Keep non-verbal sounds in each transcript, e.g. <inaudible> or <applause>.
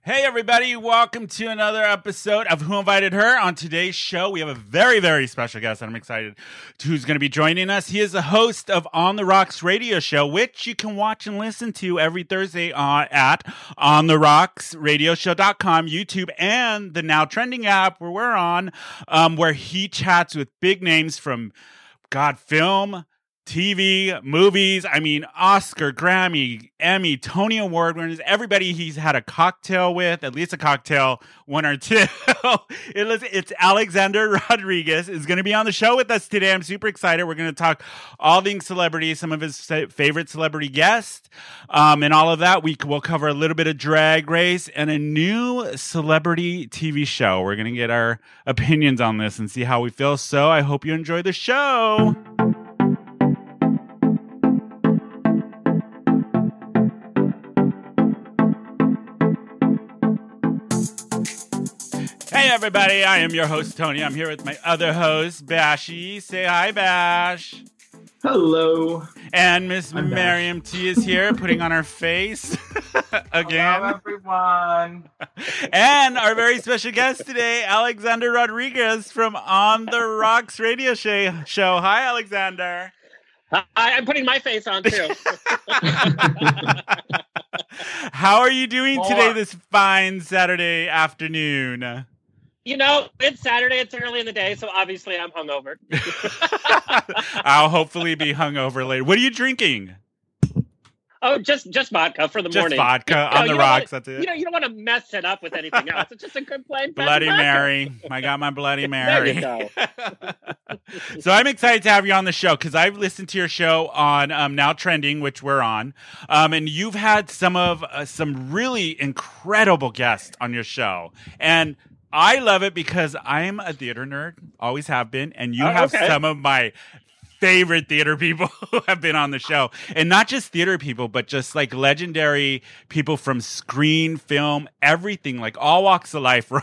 Hey, everybody, welcome to another episode of Who Invited Her. On today's show, we have a very, very special guest, and I'm excited to who's going to be joining us. He is the host of On the Rocks radio show, which you can watch and listen to every Thursday on, at On the Rocks Show.com, YouTube, and the now trending app where we're on, um, where he chats with big names from God, film, TV, movies. I mean, Oscar, Grammy, Emmy, Tony Award winners, everybody he's had a cocktail with, at least a cocktail, one or two. <laughs> it is, it's Alexander <laughs> Rodriguez is going to be on the show with us today. I'm super excited. We're going to talk all things celebrity, some of his favorite celebrity guests, um, and all of that. We will cover a little bit of drag race and a new celebrity TV show. We're going to get our opinions on this and see how we feel. So I hope you enjoy the show. Hey everybody, I am your host Tony. I'm here with my other host, Bashy. Say hi, Bash. Hello. And Miss Miriam T is here, putting on her face <laughs> again. Hello, everyone. and our very special guest today, Alexander Rodriguez from On the Rocks Radio Show. Hi, Alexander. Hi, I'm putting my face on too. <laughs> How are you doing today, this fine Saturday afternoon? You know, it's Saturday, it's early in the day, so obviously I'm hungover. <laughs> I'll hopefully be hungover later. What are you drinking? Oh, just just vodka for the just morning. vodka you on know, the rocks. Wanna, that's it. You know, you don't want to mess it up with anything else. It's just a good plain Bloody. Mary. I got my Bloody Mary. <laughs> There you go. <laughs> so I'm excited to have you on the show because I've listened to your show on um, Now Trending, which we're on, um, and you've had some of uh, some really incredible guests on your show, and I love it because I'm a theater nerd, always have been, and you Oh, have okay. some of my favorite theater people <laughs> who have been on the show. And not just theater people, but just like legendary people from screen, film, everything, like all walks of life <laughs> are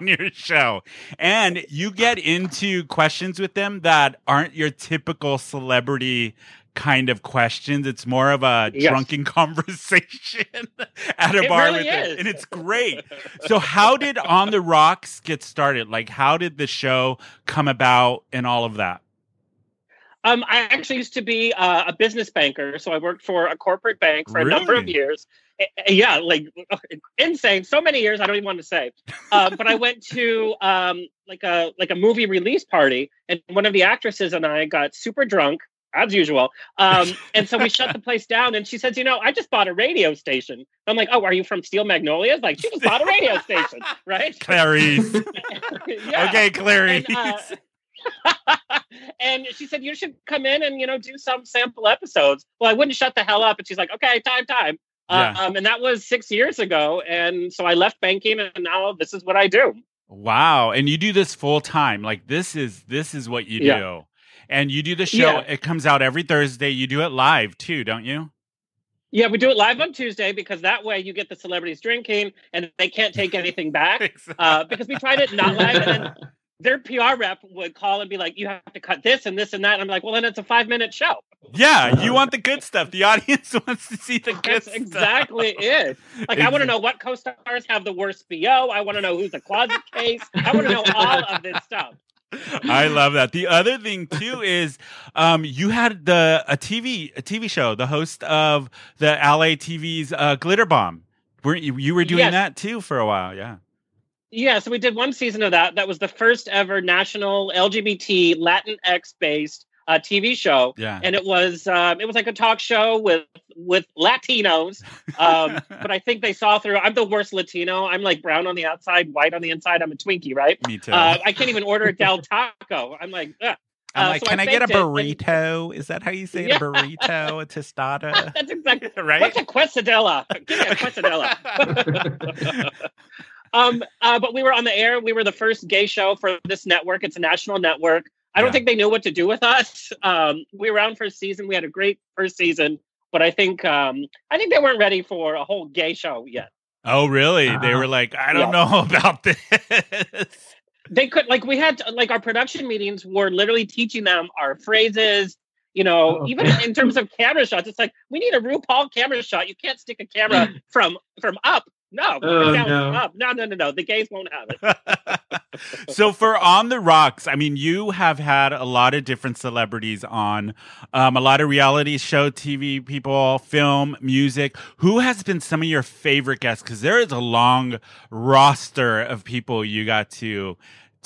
on your show. And you get into questions with them that aren't your typical celebrity kind of questions. It's more of a Yes. drunken <laughs> conversation <laughs> at a It bar really is. And it's great. So how did On the Rocks get started? Like how did the show come about and all of that? Um, I actually used to be uh, a business banker, so I worked for a corporate bank for a number of years. Yeah, like <laughs> insane. So many years, I don't even want to say. Um, but I went to um, like a like a movie release party, and one of the actresses and I got super drunk as usual. Um, and so we shut the place down. And she says, "You know, I just bought a radio station." I'm like, "Oh, are you from Steel Magnolias?" Like, she just bought a radio station, <laughs> right? Clarice. <laughs> <laughs> Yeah. Okay, Clarice. And, uh, and she said you should come in and you know do some sample episodes. Well, I wouldn't shut the hell up, and she's like, "Okay, time, time." Yeah. Um, and that was six years ago, and so I left banking, and now this is what I do. Wow. And you do this full time. Like this is this is what you Yeah. do. And you do the show. Yeah. It comes out every Thursday. You do it live too, don't you? Yeah, we do it live on Tuesday because that way you get the celebrities drinking, and they can't take <laughs> anything back. Uh, because we tried it not live, and then <laughs> their PR rep would call and be like, "You have to cut this and this and that." And I'm like, "Well, then it's a five minute show." yeah, <laughs> you want the good stuff. The audience wants to see the good That's stuff. exactly it. Like, I want to know what co-stars have the worst bo. I want to know who's a closet case. I want to know all of this stuff. I love that. The other thing too is um, you had the a TV a TV show, the host of the LA TV's uh, Glitter Bomb. Were you, you were doing Yes. that too for a while? Yeah. Yeah, so we did one season of that. That was the first ever national LGBT Latinx based uh, TV show, Yeah. and it was um, it was like a talk show with with Latinos. Um, <laughs> but I think they saw through. I'm the worst Latino. I'm like brown on the outside, white on the inside. I'm a Twinkie, right? Me too. Uh, I can't even order a Del <laughs> Taco. I'm like, Ugh. I'm uh, so can I I, get a it, and- burrito? Is that how you say it? Yeah. A burrito, a tostada, <laughs> that's exactly right? What's a quesadilla? Give me a quesadilla. um, uh, but we were on the air. We were the first gay show for this network. It's a national network. I don't Yeah. think they knew what to do with us. <laughs> Um, we were around for a season. We had a great first season, but I think um, I think they weren't ready for a whole gay show yet. Oh, really? They Uh-huh. were like, I don't Yeah. know <laughs> about this. They could like we had like our production meetings were literally teaching them our phrases. You know, Oh. even in terms of camera shots, it's like we need a RuPaul camera shot. You can't stick a camera <laughs> from from up. No, Oh, no. no, no, no, no. The gays won't have it. <laughs> so for on the rocks i mean you have had a lot of different celebrities on um, a lot of reality show tv people film music who has been some of your favorite guests because there is a long roster of people you got to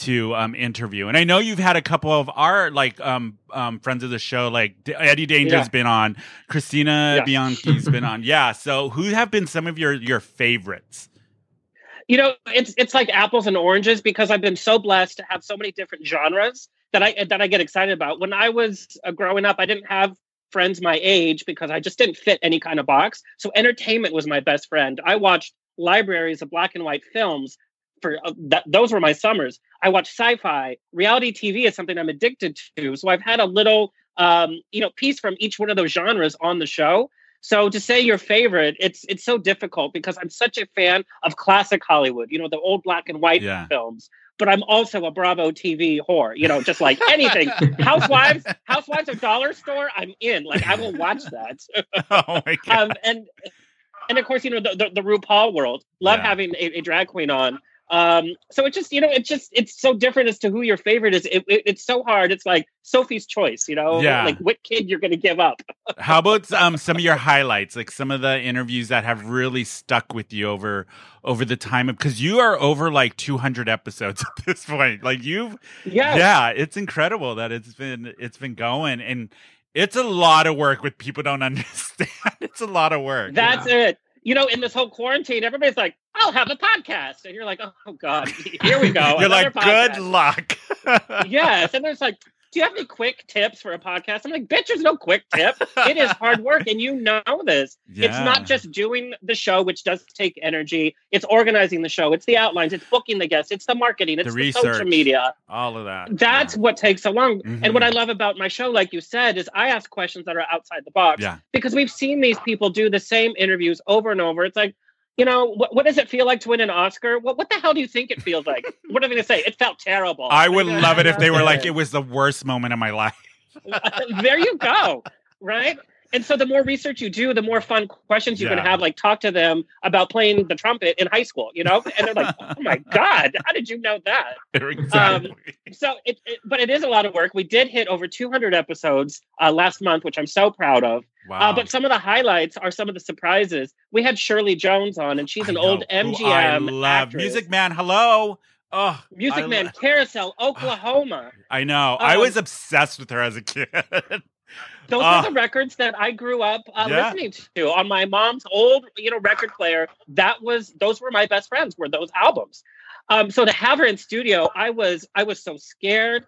to um, interview. And i know you've had a couple of our like um, um, friends of the show like eddie danger's Yeah. been on. Christina Yeah. bianchi's been <laughs> on. Yeah so who have been some of your your favorites? You know it's it's like apples and oranges because i've been so blessed to have so many different genres that i that i get excited about. When i was uh, growing up i didn't have friends my age because i just didn't fit any kind of box. So entertainment was my best friend. I watched libraries of black and white films for uh, that those were my summers i watch sci-fi reality tv is something i'm addicted to so i've had a little um, you know piece from each one of those genres on the show so to say your favorite, it's it's so difficult because I'm such a fan of classic Hollywood, you know, the old black and white Yeah. films. But I'm also a Bravo TV whore, you know, just like anything. <laughs> Housewives, Housewives of Dollar Store, I'm in. Like I will watch that. <laughs> oh my god Um, and and of course, you know, the the, the RuPaul world. Love Yeah. having a, a drag queen on. Um, so it just, you know, it's just it's so different as to who your favorite is. It, it, it's so hard. It's like Sophie's choice, you know, Yeah. like what kid you're going to give up. <laughs> How about um, some of your highlights, like some of the interviews that have really stuck with you over over the time of because you are over like 200 episodes <laughs> at this point. Like you've, Yeah, yeah, it's incredible that it's been it's been going, and it's a lot of work. With people don't <laughs> understand, it's a lot of work. That's it. You know, in this whole quarantine, everybody's like, "I'll have a podcast," and you're like, "Oh God, <laughs> here we go." <laughs> You're like, good luck. <laughs> yes, and there's like, "Do you have any quick tips for a podcast?" I'm like, "Bitch, there's no quick tip. It is hard <laughs> work, and you know this. Yeah. It's not just doing the show, which does take energy. It's organizing the show. It's the outlines. It's booking the guests. It's the marketing. It's The the, social media. all of that. That's what takes so long. Mhm. And what I love about my show, like you said, is I ask questions that are outside the box yeah. because we've seen these people do the same interviews over and over. It's like, you know, what, what does it feel like to win an Oscar? What, what the hell do you think it feels like? <laughs> what are they going to say? It felt terrible. I would love it if they were <laughs> like, it was the worst moment of my life. there you go. Right. And so the more research you do, the more fun questions you Yeah. can have. Like talk to them about playing the trumpet in high school, you know? And they're like, <laughs> oh my God, how did you know that? exactly. so it, it but it is a lot of work we did hit over 200 episodes uh, last month which i'm so proud of wow. uh, but some of the highlights are some of the surprises we had shirley jones on and she's I an know, old who I mgm love actress. Music Man. Hello. Oh, music I man lo- carousel <sighs> oklahoma I know. I Um, was obsessed with her as a kid. <laughs> those Ah. are the records that i grew up uh, Yeah. listening to on my mom's old you know record player that was those were my best friends were those albums um, so to have her in studio i was i was so scared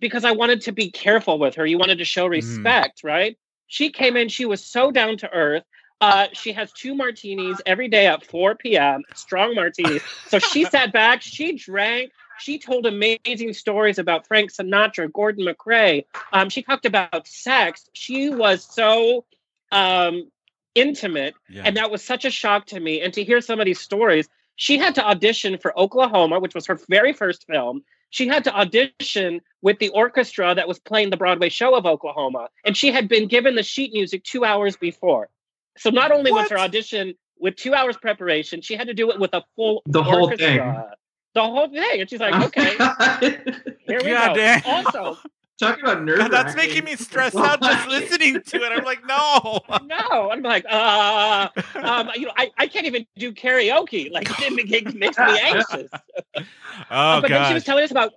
because i wanted to be careful with her you wanted to Mm-hmm. show respect right she came in she was so down to earth uh, she has two martinis every day at 4 p.m strong martinis so she <laughs> sat back she drank she told amazing stories about frank sinatra gordon macrae um, she talked about sex. She was so um, intimate yeah. and that was such a shock to me. And to hear some of these stories she had to audition for oklahoma which was her very first film. She had to audition with the orchestra that was playing the broadway show of oklahoma and she had been given the sheet music two hours before. So not only was her audition with two hours preparation she had to do it with a full The whole orchestra. thing. The whole thing and she's like okay <laughs> here we God go damn. also talking about nerve. God, that's making me stressed <laughs> out just listening to it. I'm like, no. <laughs> no i'm like uh um you know i, I can't even do karaoke like it, it makes me anxious Oh but then she was telling us about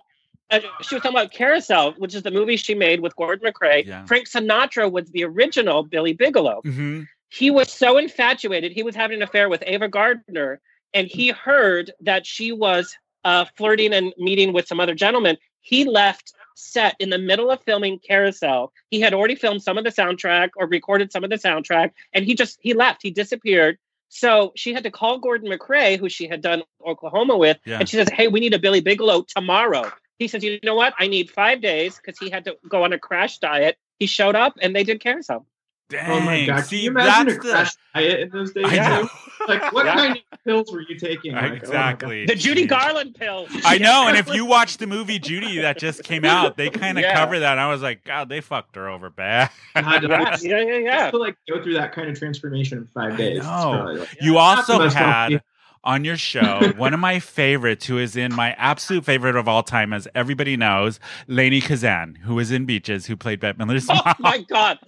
uh, she was talking about Carousel, which is the movie she made with Gordon MacRae. Yeah. Frank Sinatra was the original Billy Bigelow. hmm He was so infatuated. He was having an affair with Ava Gardner, and he heard that she was uh, flirting and meeting with some other gentleman. He left set in the middle of filming Carousel. He had already filmed some of the soundtrack or recorded some of the soundtrack, and he just he left. He disappeared. So she had to call Gordon MacRae, who she had done Oklahoma with, Yeah. and she says, "Hey, we need a Billy Bigelow tomorrow." He says, "You know what? I need five days because he had to go on a crash diet." He showed up, and they did Carousel. Dang. Oh my god! Can See, you imagine that's a the. crash diet in those days? I know. too? Like, what Yeah. kind of pills were you taking? Like, oh exactly. The Judy Garland pills. I know, and if <laughs> you watch the movie Judy that just came out, they kind of Yeah. cover that. And I was like, God, they fucked her over bad. God, yeah, <laughs> just- yeah, yeah, yeah. just to like go through that kind of transformation in five days. it's know. like, You also had healthy. on your show one of my favorites who is in my absolute favorite of all time, as everybody knows, Lainie Kazan, who was in Beaches, who played Bette Midler's Oh mom. my god.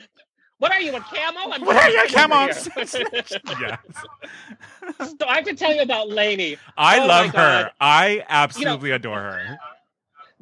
What are you, a camo? I'm What are you, a camo? I'm so- here. yes. so I have to tell you about Lainie. I Oh love her. I absolutely adore her.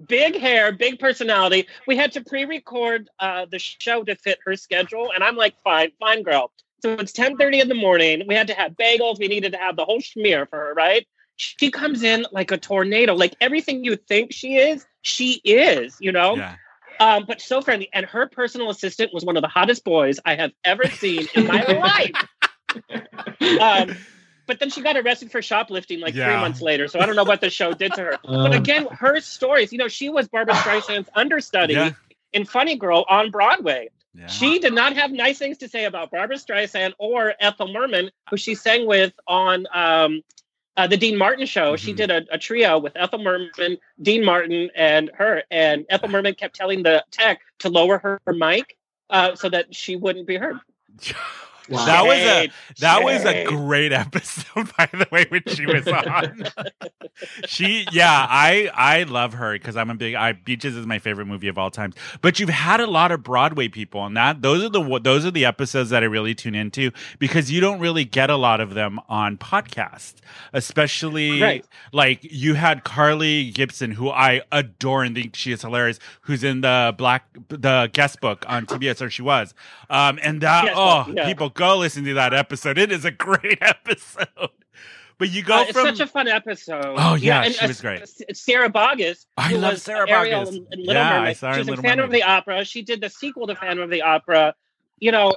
Big hair, big personality. We had to pre-record uh, the show to fit her schedule, and I'm like, fine, fine, girl. So it's 10:30 in the morning. We had to have bagels. We needed to have the whole schmear for her, right? She comes in like a tornado, like everything you think she is, she is. You know. Yeah. Um, but so friendly. And her personal assistant was one of the hottest boys I have ever seen in my life. <laughs> Um, but then she got arrested for shoplifting like three months later. So I don't know what the show did to her. But Um, again, her stories, you know, she was Barbara <sighs> Streisand's understudy Yeah. in Funny Girl on Broadway. Yeah. She did not have nice things to say about Barbara Streisand or Ethel Merman, who she sang with on um, uh, the Dean Martin show. She Mhm. did a, a trio with Ethel Merman, Dean Martin, and her. And Ethel <sighs> Merman kept telling the tech to lower her, her mic uh, so that she wouldn't be heard. <laughs> Wow. That was a Shade, that was a great <laughs> episode, by the way, when she was <laughs> on. she, yeah, I I love her because I'm a big. I Beaches is my favorite movie of all time. But you've had a lot of Broadway people and that. Those are the those are the episodes that I really tune into because you don't really get a lot of them on podcast, especially Right. like you had Carly Jibson, who I adore and think she is hilarious, who's in the black the guest book on TBS, or she was. Um, and that Yes, oh, yeah. people go listen to that episode. It is a <laughs> great episode. But you go Uh, it's from such a fun episode. Oh, yeah, and, she uh, was great. Sierra Boggess. I love was Sierra Ariel Boggess. in- in Little Yeah, I Mermaid. saw her She's in a Little Phantom of the Opera. She did the sequel to Phantom of the Opera. You know,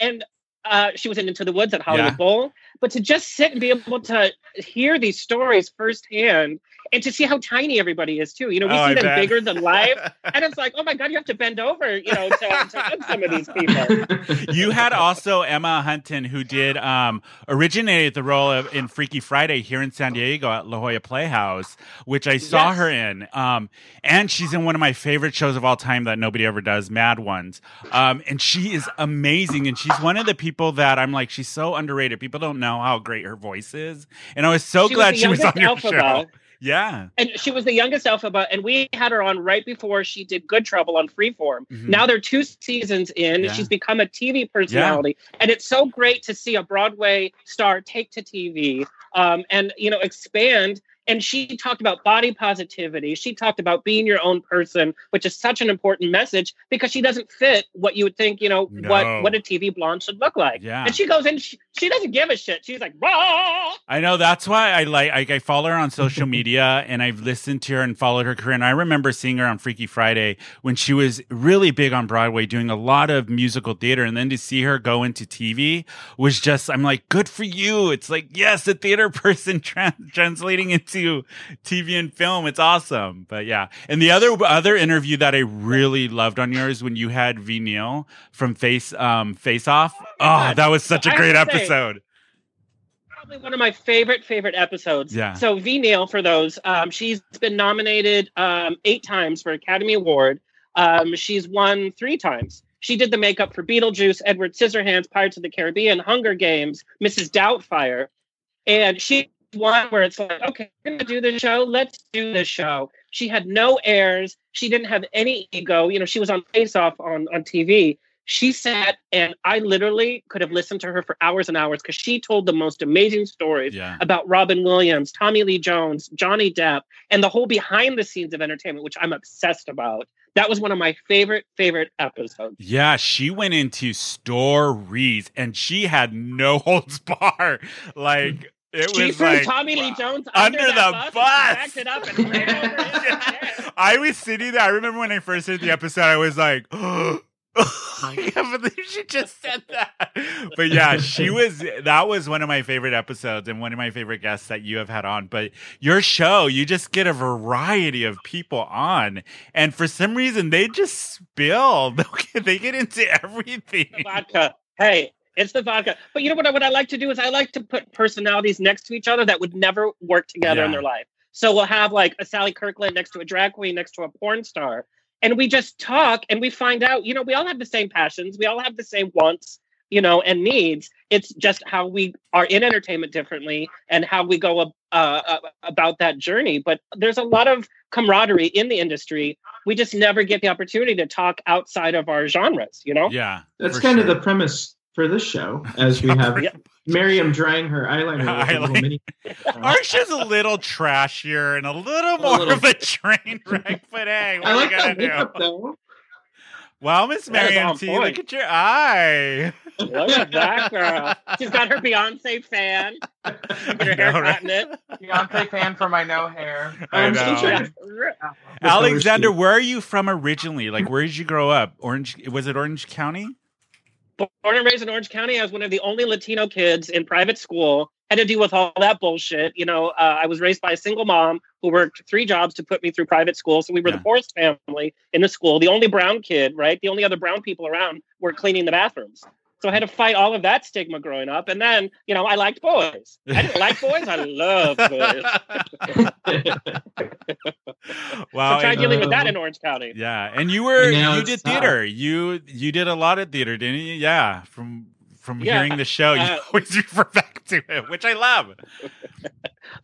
and uh, she was in Into the Woods at Hollywood Yeah. Bowl. But to just sit and be able to hear these stories firsthand, and to see how tiny everybody is too. You know, we Oh, see I them bet. bigger than life, and it's like, <laughs> oh my god, you have to bend over, you know, to, to hug some of these people. <laughs> you had also Emma Hunton, who did um, originated the role of in Freaky Friday here in San Diego at La Jolla Playhouse, which I saw Yes. her in. Um, and she's in one of my favorite shows of all time that nobody ever does, Mad Ones. Um, and she is amazing, and she's one of the people that I'm like, she's so underrated. People don't know how great her voice is, and I was so She glad the she was on your show. Yeah, and she was the youngest alphabet and we had her on right before she did good trouble on freeform. Mhm. now they're two seasons in. Yeah. she's become a tv personality. And it's so great to see a broadway star take to tv um, and you know expand and she talked about body positivity she talked about being your own person which is such an important message because she doesn't fit what you would think you know No. what what a tv blonde should look like Yeah. and she goes in she, she doesn't give a shit she's like Rah! I know that's why I like I, I follow her on social media <laughs> and I've listened to her and followed her career. And I remember seeing her on Freaky Friday when she was really big on Broadway, doing a lot of musical theater. And then to see her go into TV was just I'm like, good for you. It's like yes, a theater <laughs> person trans- translating into TV and film. It's awesome. But yeah, and the other other interview that I really loved on yours when you had Ve Neill from Face um Face Off. Oh, God. that was such a great to say, episode. probably one of my favorite favorite episodes. Yeah. So Ve Neill for those, um, she's been nominated um, eight times for Academy Award. Um, she's won three times. She did the makeup for Beetlejuice, Edward Scissorhands, Pirates of the Caribbean, Hunger Games, Mrs. Doubtfire, and she one where it's like, okay, we're gonna do the show. Let's do the show. She had no airs. She didn't have any ego. You know, she was on Face Off on on TV. She sat and I literally could have listened to her for hours and hours because she told the most amazing stories Yeah. about Robin Williams, Tommy Lee Jones, Johnny Depp, and the whole behind the scenes of entertainment, which I'm obsessed about. That was one of my favorite, favorite episodes. Yeah, she went into stories and she had no holds bar. <laughs> Like it she was threw like Tommy Lee Jones under under, the that bus. and it up and ran over. <laughs> I was sitting there. I remember when I first heard the episode, I was like, <gasps> I can't believe she just said that. But yeah, she <laughs> was that was one of my favorite episodes and one of my favorite guests that you have had on. But your show, you just get a variety of people on. And for some reason they just spill. <laughs> they get into everything. The vodka. Hey, it's the vodka. But you know what? I- What I like to do is I like to put personalities next to each other that would never work together in their life. So we'll have like a Sally Kirkland next to a drag queen, next to a porn star, and we just talk and we find out. You know, we all have the same passions. We all have the same wants. you know, and needs. It's just how we are in entertainment differently and how we go uh, uh, about that journey. But there's a lot of camaraderie in the industry. We just never get the opportunity to talk outside of our genres, you know? Yeah. That's for kind of the premise for this show, as we <laughs> have Yeah. Miriam drying her eyeliner with a little Eyeliner. <laughs> mini. Arsha's a little trashier and a little more little. of a train wreck, but hey, what I are like you gonna do? Well, Miss That is Miriam T, point. look at your eye. Look at that girl. She's got her Beyonce fan. Get <laughs> her hair know, right? caught in it. Beyonce fan for my no hair. I I'm know. Alexander, where are you from originally? Like, where did you grow up? Orange? Was it Orange County? Born and raised in Orange County, I was one of the only Latino kids in private school. Had to deal with all that bullshit. You know, uh, I was raised by a single mom who worked three jobs to put me through private school. So we were Yeah. the poorest family in the school, the only brown kid, right? The only other brown people around were cleaning the bathrooms. So I had to fight all of that stigma growing up. And then, you know, I liked boys. I didn't like boys. I love boys. <laughs> wow. so try dealing with that uh, in Orange County. yeah, and you were And now you it's did tough. theater. You you did a lot of theater, didn't you? Yeah, from from Yeah, hearing the show, you uh, <laughs> always refer back to it, which I love.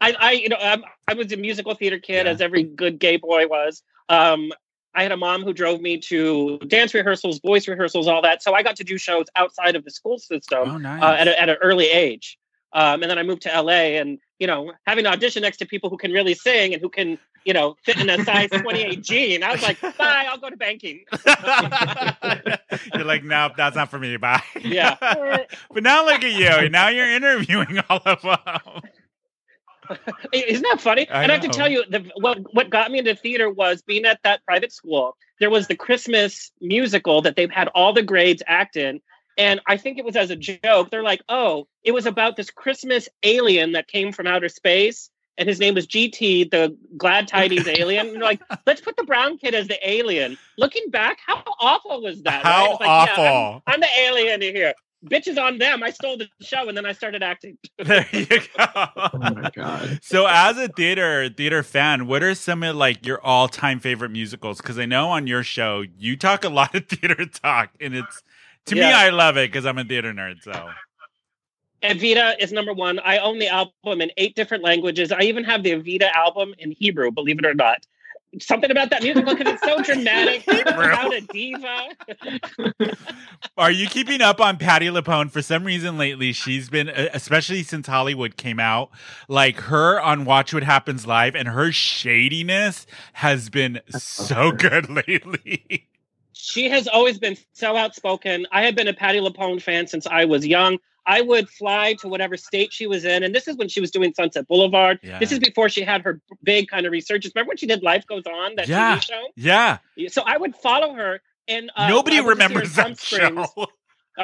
I, I you know, um, I was a musical theater kid, Yeah. as every good gay boy was. Um, I had a mom who drove me to dance rehearsals, voice rehearsals, all that. So I got to do shows outside of the school system Oh, nice. uh, at, a, at an early age. Um, and then I moved to LA, and you know, having to audition next to people who can really sing and who can, you know, fit in a size 28 <laughs> jean. I was like, bye, I'll go to banking. <laughs> you're like, nope, that's not for me. Bye. Yeah. <laughs> but now look at you. Now you're interviewing all of them. <laughs> Isn't that funny? I and I have to tell you, the, what what got me into theater was being at that private school. There was the Christmas musical that they've had all the grades act in, and I think it was as a joke. They're like, "Oh, it was about this Christmas alien that came from outer space." And his name was GT, the Glad Tidings alien. And like, <laughs> let's put the brown kid as the alien. Looking back, how awful was that? How It's like, yeah, I'm- awful. I'm, the alien here. Bitches on them. I stole the show and then I started acting. <laughs> there you go. Oh my god. So, as a theater theater fan, what are some of like your all time favorite musicals? Because I know on your show you talk a lot of <laughs> theater talk, and it's to me I love it because I'm a theater nerd. So, Evita is number one. I own the album in eight different languages. I even have the Evita album in Hebrew, believe it or not. Something about that musical because it's so <laughs> dramatic. About a diva. <laughs> are you keeping up on Patti LuPone? For some reason lately, she's been, uh, especially since Hollywood came out, like her on Watch What Happens Live, and her shadiness has been so good <laughs> lately. She has always been so outspoken. I have been a Patti LuPone fan since I was young. I would fly to whatever state she was in, and this is when she was doing Sunset Boulevard. Yeah. This is before she had her big kind of resurgence. Remember when she did Life Goes On, that Yeah. TV show? yeah, So I would follow her, and uh, nobody I would just see her remembers that Springs. show. <laughs>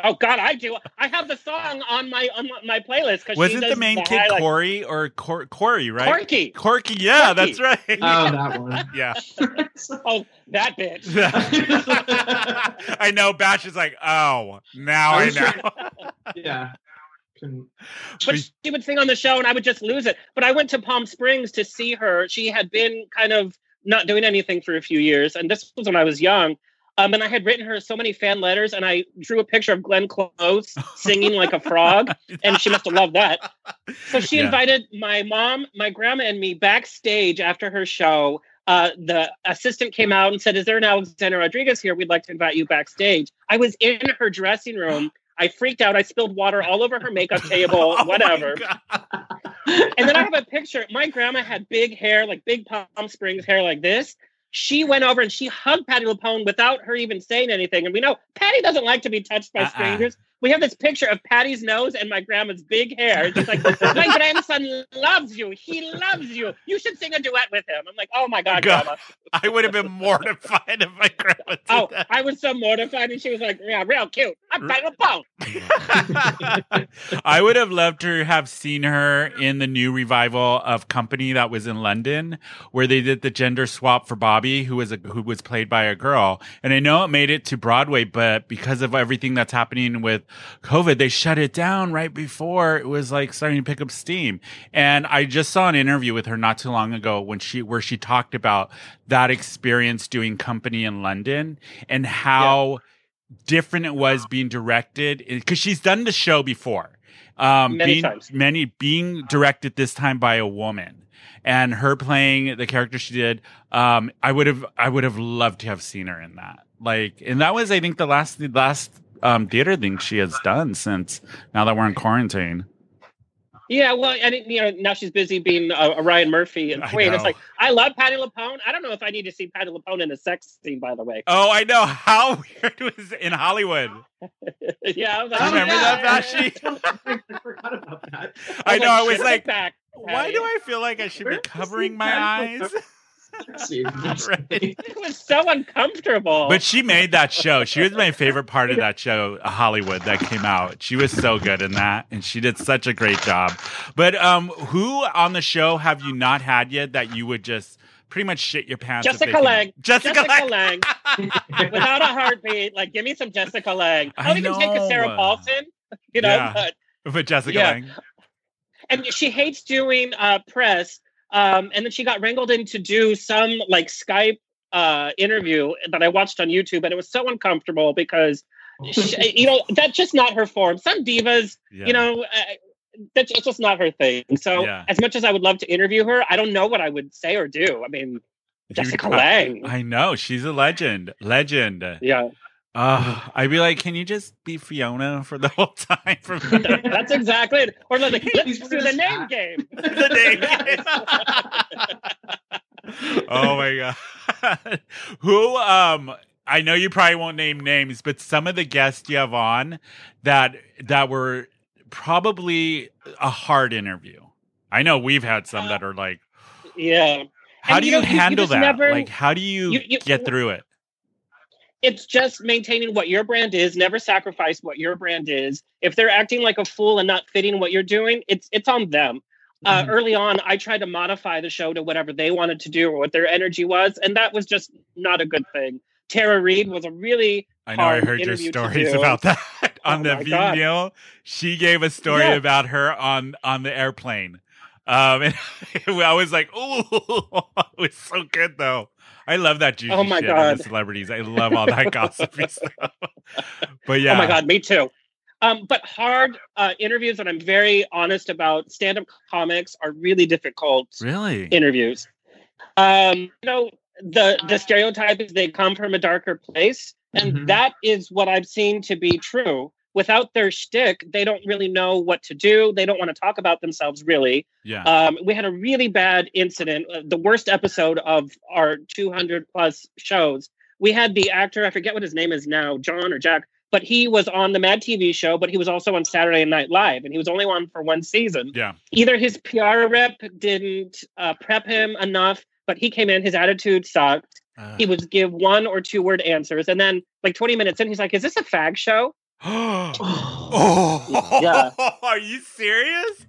Oh God, I do. I have the song on my on my- my playlist because Wasn't the main kid highlight- Corey or Cor- Corey, right? Corky. Corky, yeah, Corky. that's right. Oh, that <laughs> one. yeah. <laughs> Oh, that bitch. I know. Bash is like, oh, now I I, was know. Yeah. Can- but she would sing on the show and I would just lose it. But I went to Palm Springs to see her. She had been kind of not doing anything for a few years, and this was when I was young. Um, and I had written her so many fan letters, and I drew a picture of Glenn Close <laughs> singing like a frog, and she must have loved that. So she Yeah. invited my mom, my grandma, and me backstage after her show. Uh, the assistant came out and said, "Is there an Alexander Rodriguez here? We'd like to invite you backstage." I was in her dressing room. I freaked out. I spilled water all over her makeup <laughs> table, Oh whatever. And then I have a picture. My grandma had big hair, like big Palm Springs hair, like this. She went over and she hugged Patti LuPone without her even saying anything. And we know Patti doesn't like to be touched by Uh-uh. strangers. We have this picture of Patti's nose and my grandma's big hair. She's like, my <laughs> grandson loves you. He loves you. You should sing a duet with him. I'm like, oh my God, God. grandma. <laughs> I would have been mortified if my grandma did Oh, that. I was so mortified. And she was like, yeah, real cute. I'm Patti LuPone. <laughs> I would have loved to have seen her in the new revival of Company that was in London, where they did the gender swap for Bobby, who was a, who was played by a girl. And I know it made it to Broadway, but because of everything that's happening with COVID, they shut it down right before it was like starting to pick up steam. And I just saw an interview with her not too long ago when she where she talked about that experience doing Company in London and how different it was being directed because she's done the show before. Um, Many being, times. many being directed this time by a woman, and her playing the character she did. Um, I would have, I would have loved to have seen her in that. Like, and that was, I think, the last, the last um, theater thing she has done since now that we're in quarantine. Yeah, well, and you know now she's busy being a, a Ryan Murphy and I Queen. It's like I love Patti LuPone. I don't know if I need to see Patti LuPone in a sex scene. By the way, Oh, I know how <laughs> weird was in Hollywood. <laughs> yeah, I was like, oh, remember yeah. that, Bashy? <laughs> I forgot about that. I know. I was like, back. why do I feel like I should be covering my Patti eyes? <laughs> Right. <laughs> It was so uncomfortable. But she made that show. She was my favorite part of that show, Hollywood, that came out. She was so good in that, and she did such a great job. But um, who on the show have you not had yet that you would just pretty much shit your pants? Jessica Lange. Jessica, Jessica. Lange, <laughs> without a heartbeat, like give me some Jessica Lange. I I'll even take a Sarah. Paulson. You know, Yeah. but But Jessica Yeah. Lange. and she hates doing uh, press. Um, and then she got wrangled in to do some like Skype uh, interview that I watched on YouTube, and it was so uncomfortable because she, you know that's just not her form. Some divas, Yeah. you know, uh, that's just not her thing. So Yeah. as much as I would love to interview her, I don't know what I would say or do. I mean, Jessica Lange. I know she's a legend. Legend. yeah, Uh, I'd be like, can you just be Fiona for the whole time? From <laughs> that's exactly it. Or like, let's Please do the name game. <laughs> the name. game. oh my god. Who um I know you probably won't name names, but some of the guests you have on that that were probably a hard interview. I know we've had some that are like Yeah. how And, do you you, know, you- you handle that? never- like how do you, You- you- get through it? It's just maintaining what your brand is never sacrifice what your brand is if they're acting like a fool and not fitting what you're doing it's it's on them uh, Mhm. early on i tried to modify the show to whatever they wanted to do or what their energy was and that was just not a good thing tara reid was a really I know I heard your stories about that <laughs> on Oh the video. She gave a story Yeah. about her on on the airplane. Um, <laughs> and I was like, "Ooh, <laughs> it was so good though." I love that juicy Oh my shit God. the celebrities. I love all that <laughs> gossipy stuff. But yeah, oh my god me too um, but hard uh, interviews that i'm very honest about stand-up comics are really difficult really? interviews. Um, you know, the the stereotype is they come from a darker place, and Mhm. that is what I've seen to be true. Without their shtick, they don't really know what to do. They don't want to talk about themselves really. yeah, Um, we had a really bad incident, uh, the worst episode of our 200 plus shows. We had the actor, I forget what his name is now, John or Jack, but he was on the Mad TV show, but he was also on Saturday Night Live, and he was only on for one season yeah. either his PR rep didn't uh, prep him enough, but he came in, his attitude sucked. Uh, He would give one or two word answers. And then, like 20 minutes in, he's like, Is this a fag show? <gasps> <gasps> oh, Yeah. <laughs> Are you serious?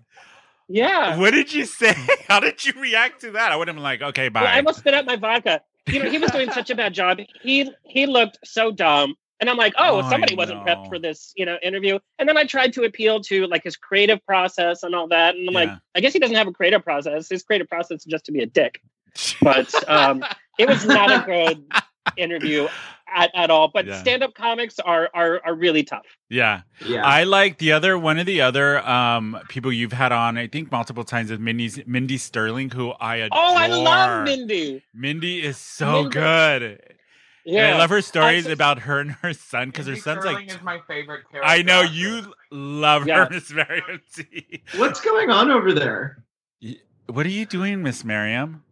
Yeah. What did you say? <laughs> How did you react to that? I would have been like, "Okay, bye." Well, I almost spit out my vodka. You know, he was doing such a bad job. He he looked so dumb. And I'm like, oh, I somebody wasn't prepped for this, you know, interview. And then I tried to appeal to like his creative process and all that. And I'm like, I guess he doesn't have a creative process. His creative process is just to be a dick. But um, it was not a good <laughs> interview at, at all. But Yeah. stand-up comics are are are really tough. yeah. Yeah. I like the other one of the other um people you've had on. I think multiple times is Mindy Mindy Sterling, who I adore. Oh, I love Mindy. Mindy is so Mindy- good. Yeah, And I love her stories Also- about her and her son because her son's Sterling like. is my favorite character. I know you love Yeah. her, Miss Miriam. T. What's going on over there? What are you doing, Miss Miriam?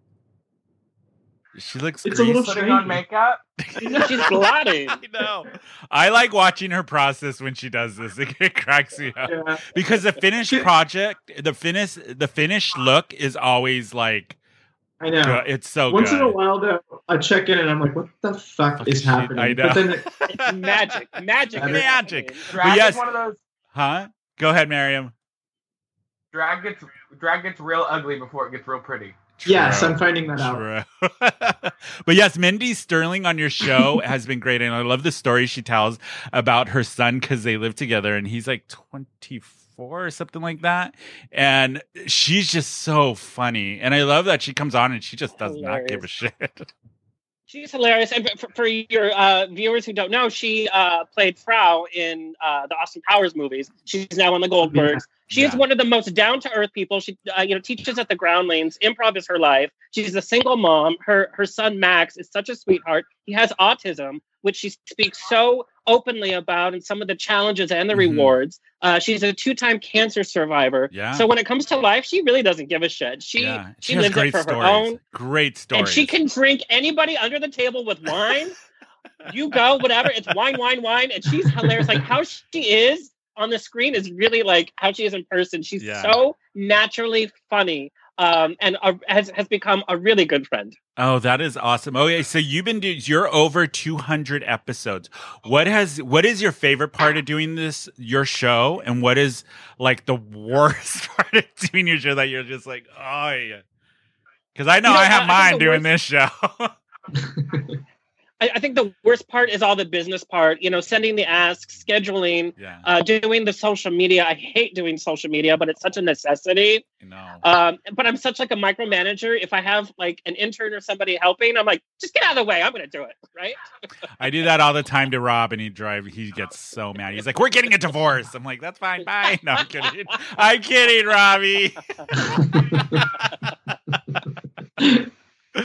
She looks It's a little greasy. putting on makeup. <laughs> she's blotting. I know. I like watching her process when she does this. <laughs> It cracks me up. Yeah. because the finished project, the finish, the finished look is always like I know. good. it's so Once good. in a while, though, I check in and I'm like, "What the fuck Fuck is is she- happening?" I know. But then <laughs> It's magic, magic, is Magic. happening. Drag yes. one of those. Huh? Go ahead, Miriam. Drag gets drag gets real ugly before it gets real pretty. Yes, I'm finding that out. <laughs> But yes, Mindy Sterling on your show <laughs> has been great. And I love the story she tells about her son because they live together and he's like 24 or something like that. And she's just so funny. And I love that she comes on and she just does not give a shit. <laughs> She's hilarious, and for, for your uh, viewers who don't know, she uh, played Frau in uh, the Austin Powers movies. She's now on the Goldbergs. She is one of the most down to earth people. She, uh, you know, teaches at the Groundlings. Improv is her life. She's a single mom. Her her son Max is such a sweetheart. He has autism, which she speaks so openly about, and some of the challenges and the Mhm. rewards. Uh, she's a two time cancer survivor. Yeah. So when it comes to life, she really doesn't give a shit. She yeah. she, has lives great it for stories. her own. Great stories. And she can drink anybody under the table with wine. you go, whatever. It's wine, wine, wine. And she's hilarious. Like how she is on the screen is really like how she is in person. She's Yeah. so naturally funny. Um, and uh, has has become a really good friend. Oh, that is awesome. Okay, so you've been doing you're over 200 episodes. What has what is your favorite part of doing this your show and what is like the worst <laughs> part of doing your show that you're just like, "Oh, yeah." Cuz I know, You know, I have I- I mine doing worst- this show. <laughs> <laughs> I, I think the worst part is all the business part. You know, sending the asks, scheduling, yeah. uh, doing the social media. I hate doing social media, but it's such a necessity. I know. Um, but I'm such like a micromanager. If I have like an intern or somebody helping, I'm like, just get out of the way. I'm going to do it. Right. <laughs> I do that all the time to Rob, and he drive. He gets so mad. He's like, "We're getting a divorce." I'm like, "That's fine, bye." <laughs> No, I'm kidding. I'm kidding, Robbie. <laughs>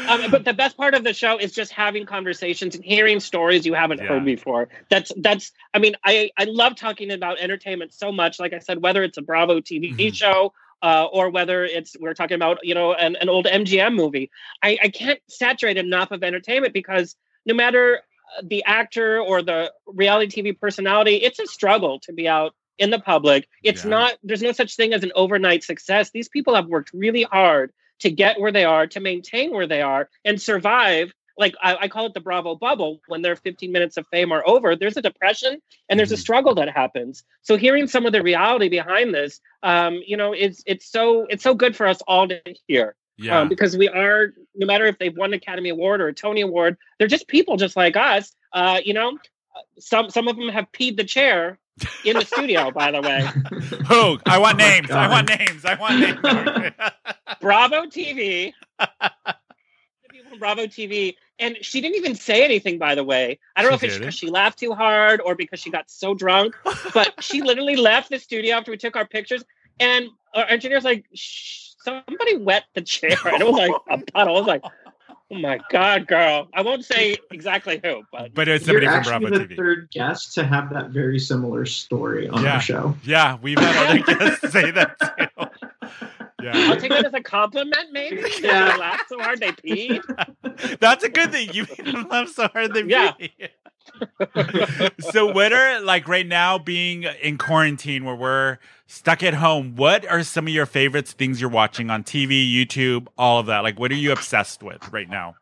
Um, but the best part of the show is just having conversations and hearing stories you haven't Yeah. heard before. That's that's. I mean, I I love talking about entertainment so much. Like I said, whether it's a Bravo TV Mhm. show. Uh, or whether it's we're talking about you know an, an old MGM movie, I, I can't saturate enough of entertainment because no matter uh, the actor or the reality TV personality, it's a struggle to be out in the public. It's Yeah. not. There's no such thing as an overnight success. These people have worked really hard to get where they are, to maintain where they are, and survive. Like I, I call it the Bravo bubble. When their 15 minutes of fame are over, there's a depression and there's a Mhm. struggle that happens. So hearing some of the reality behind this, um, you know, it's it's so it's so good for us all to hear. Yeah. Um, because we are, no matter if they've won an Academy Award or a Tony Award, they're just people just like us. Uh, you know, some some of them have peed the chair in the studio. By the way, <laughs> Who? I want Oh names. I want names. I want names. Bravo TV. the people from Bravo TV, and she didn't even say anything. By the way, I don't know if it's didn't? because she laughed too hard or because she got so drunk, but she <laughs> literally left the studio after we took our pictures, and our engineer's like, Shh, "Somebody wet the chair," and it was like a puddle. I was like, "Oh my god, girl!" I won't say exactly who, but but it's You're somebody from actually Bravo the TV. third guest to have that very similar story on Yeah. our show. Yeah, we've had other <laughs> guests say that too. Yeah. I'll take that as a compliment. Maybe <laughs> Yeah. they laughed so hard they peed. <laughs> that's a good thing. You made them laugh so hard they Yeah. pee. so, what are like right now being in quarantine where we're stuck at home? What are some of your favorites things you're watching on TV, YouTube, all of that? Like, what are you obsessed with right now?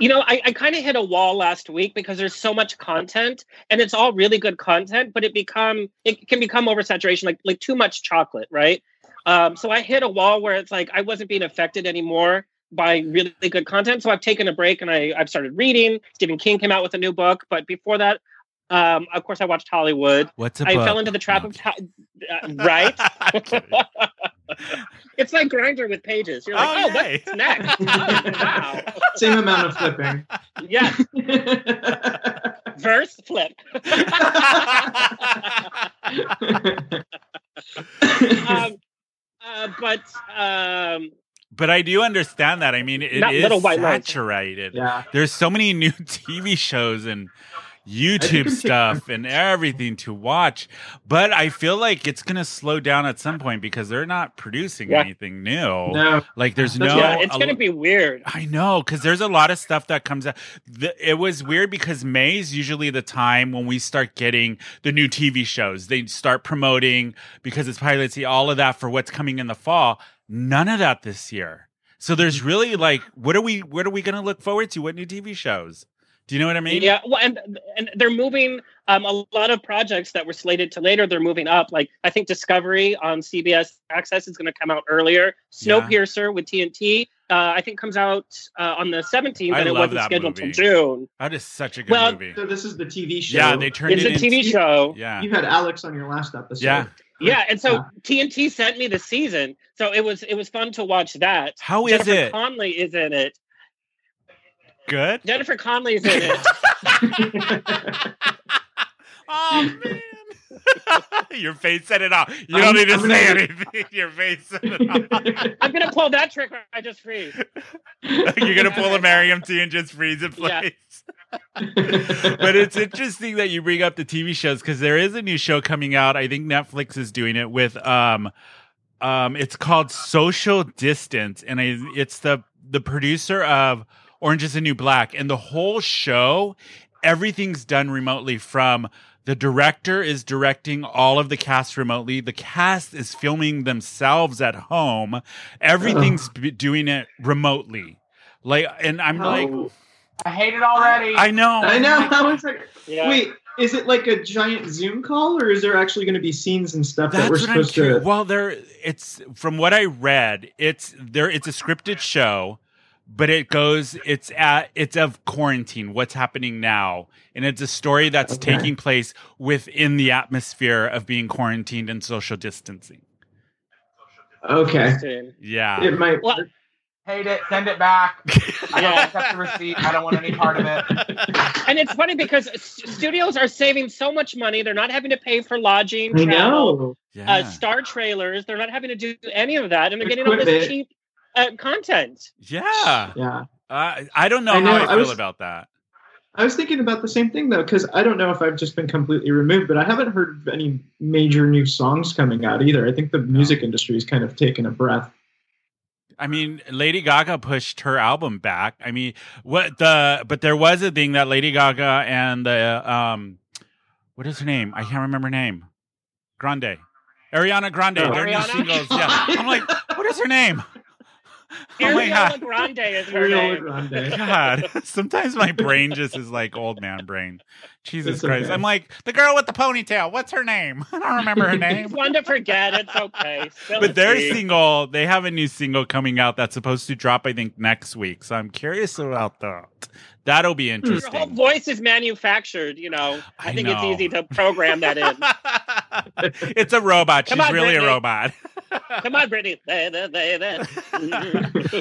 You know, I, I kind of hit a wall last week because there's so much content and it's all really good content, but it become it can become oversaturation, like like too much chocolate, right? Um, so I hit a wall where it's like I wasn't being affected anymore by really good content. So I've taken a break and I, I've started reading. Stephen King came out with a new book, but before that, um, of course, I watched Hollywood. What's a I book? fell into the trap No, of ti- uh, right. <laughs> <laughs> It's like Grindr with pages. You're like, Oh, oh, yay. what's <laughs> next? wow. Same amount of flipping. Yeah, verse flip. um, uh, but um, but I do understand that. I mean, it Not is Little White Lies. saturated. yeah. There's so many new TV shows and YouTube stuff and everything to watch. But I feel like it's going to slow down at some point because they're not producing Yeah. anything new. No. Like there's no. yeah, it's going to be weird. I know because there's a lot of stuff that comes out. The, it was weird because May is usually the time when we start getting the new TV shows. They start promoting because it's pilot pilots, all of that for what's coming in the fall. None of that this year. So there's really like, what are we? What are we going to look forward to? What new TV shows? Do you know what I mean? yeah, well, and and they're moving um, a lot of projects that were slated to later. They're moving up. Like I think Discovery on CBS Access is going to come out earlier. Yeah. Snowpiercer with TNT, uh, I think, comes out uh, on the 17th, I and it wasn't scheduled movie. till June. That is such a good Well, movie. So this is the TV show. Yeah, they turned It's it a TV into, show. Yeah, You had Alex on your last episode. Yeah. Yeah, and so Yeah. TNT sent me the season, so it was it was fun to watch that. how is Jennifer it? Connelly is in it. Good. Jennifer Connelly's in it. <laughs> Oh man. <laughs> Your face said it all. You don't I'm- need to I'm say gonna- anything. Your face said it all. <laughs> I'm gonna pull that trick where I just freeze. You're gonna pull a Miriam T and just freeze in Yeah. place. but it's interesting that you bring up the TV shows because there is a new show coming out. I think Netflix is doing it with um um it's called Social Distance and I, it's the the producer of Orange is the New Black and the whole show everything's done remotely from the director is directing all of the cast remotely. The cast is filming themselves at home. Everything's b- doing it remotely. Like, and I'm like, Oh, I hate it already. I know, I know. I was like, Yeah. wait, is it like a giant Zoom call, or is there actually going to be scenes and stuff that we're supposed to? Well, there, it's from what I read. It's there. It's a scripted show, but it goes. It's at. It's of quarantine. What's happening now, and it's a story that's Okay. taking place within the atmosphere of being quarantined and social distancing. Okay, Yeah. it might. Well, hate it. Send it back. <laughs> I don't Yeah. accept the receipt. I don't want any part of it. <laughs> And it's funny because studios are saving so much money. They're not having to pay for lodging, I travel, know. yeah. uh, star trailers. They're not having to do any of that, and they're getting all this cheap uh, content. yeah. Yeah. Uh, I don't know, I know, how I I feel was- about that. I was thinking about the same thing though, because I don't know if I've just been completely removed, but I haven't heard of any major new songs coming out either. I think the music industry has kind of taken a breath. I mean, Lady Gaga pushed her album back. I mean, what the? But there was a thing that Lady Gaga and the um, what is her name? I can't remember her name. Grande, Ariana Grande. Oh. Their new Ariana? singles. <laughs> Yeah, I'm like, what is her name? <laughs> Oh my Ariana God. Grande is her Ariana name. Grande. <laughs> God, <laughs> sometimes my brain just is like old man brain. Jesus It's Christ! okay. I'm like the girl with the ponytail. What's her name? I don't remember her name. It's one to forget. It's okay. Spill But the their tea. single, they have a new single coming out that's supposed to drop, I think, next week. So I'm curious about that. That'll be Your whole interesting. voice is manufactured. You know, I, I think know. it's easy to program that in. <laughs> it's a robot. She's on, really a robot. <laughs> Come on, Britney. <laughs>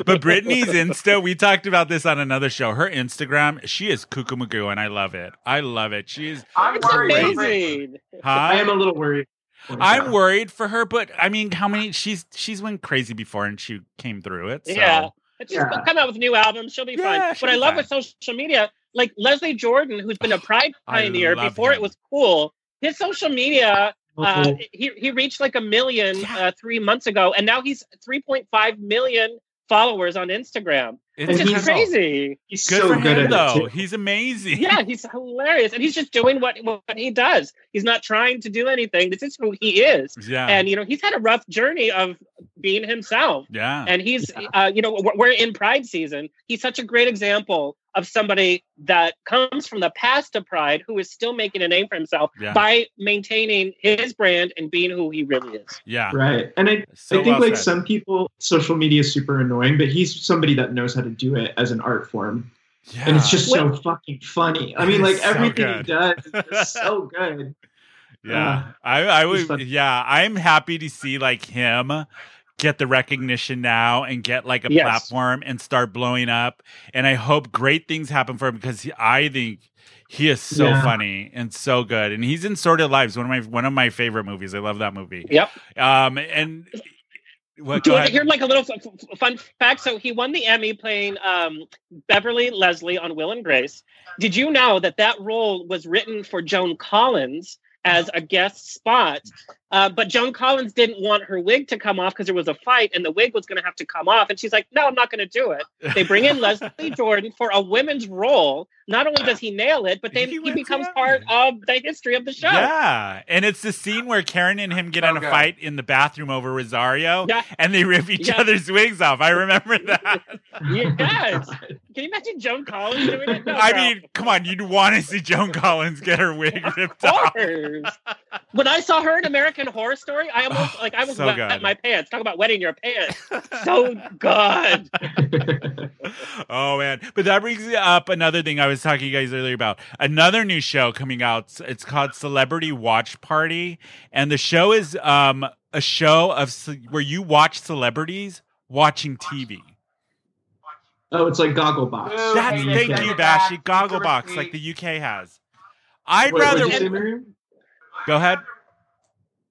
But Britney's Insta, we talked about this on another show. Her Instagram, she is cuckoo and I love it. I love it. She's, I'm It's worried. for Britney. amazing. huh? I am a little worried. I'm worried for her, but I mean, how many? She's she's went crazy before, and she came through it. So. Yeah. It's just Yeah. come out with new albums. She'll be Yeah, fine. she'll What I love fine. with social media, like Leslie Jordan, who's been a Pride <sighs> pioneer before him. it was cool. His social media, uh, he he reached like a million Yeah. uh, three months ago, and now he's 3.5 million followers on Instagram. It's It's And just incredible. crazy. he's Good so for good him, at though. it. He's amazing. Yeah, he's hilarious, and he's just doing what what he does. He's not trying to do anything. This is who he is, Yeah. and you know he's had a rough journey of being himself. yeah. and he's Yeah. uh, you know we're- we're in pride season he's such a great example of somebody that comes from the past of pride who is still making a name for himself Yeah. by maintaining his brand and being who he really is yeah. Right. And I, So I think well like said. some people, social media is super annoying, but he's somebody that knows how to do it as an art form. yeah. And it's just so fucking funny. I mean, like It's <laughs> so everything good. he does is <laughs> so good. Yeah, uh, I, I would. Yeah, I'm happy to see like him get the recognition now and get like a Yes. platform and start blowing up. And I hope great things happen for him because he, I think he is so Yeah. funny and so good. And he's in Sordid Lives, one of my one of my favorite movies. I love that movie. Yep. Um, and what? Do you ahead. hear like a little f- f- fun fact so he won the emmy playing um, beverly leslie on will and grace did you know that that role was written for joan collins as a guest spot. Uh, but joan collins didn't want her wig to come off because there was a fight and the wig was going to have to come off. And she's like no i'm not going to do it. They bring in <laughs> leslie jordan for a women's role not only does he nail it but then He he, becomes part of the history of the show Yeah, and it's the scene where Karen and him get So in a good. fight in the bathroom over Rosario, Yeah. and they rip each Yeah. other's wigs off. I remember that. yes can you imagine joan collins doing it No, I girl. mean, come on, you'd want to see Joan Collins get her wig ripped Of off. when I saw her in American Horror Story, I almost oh, like I was So wet good. my pants. Talk about wetting your pants. So good. <laughs> oh man, but that brings up another thing I was talking to you guys earlier about. Another new show coming out. It's called Celebrity Watch Party, and the show is um a show of ce- where you watch celebrities watching TV. Oh, it's like Gogglebox. That's thank yeah, you, Bashy. super Gogglebox, like the UK has. I'd What- rather what'd say, go ahead.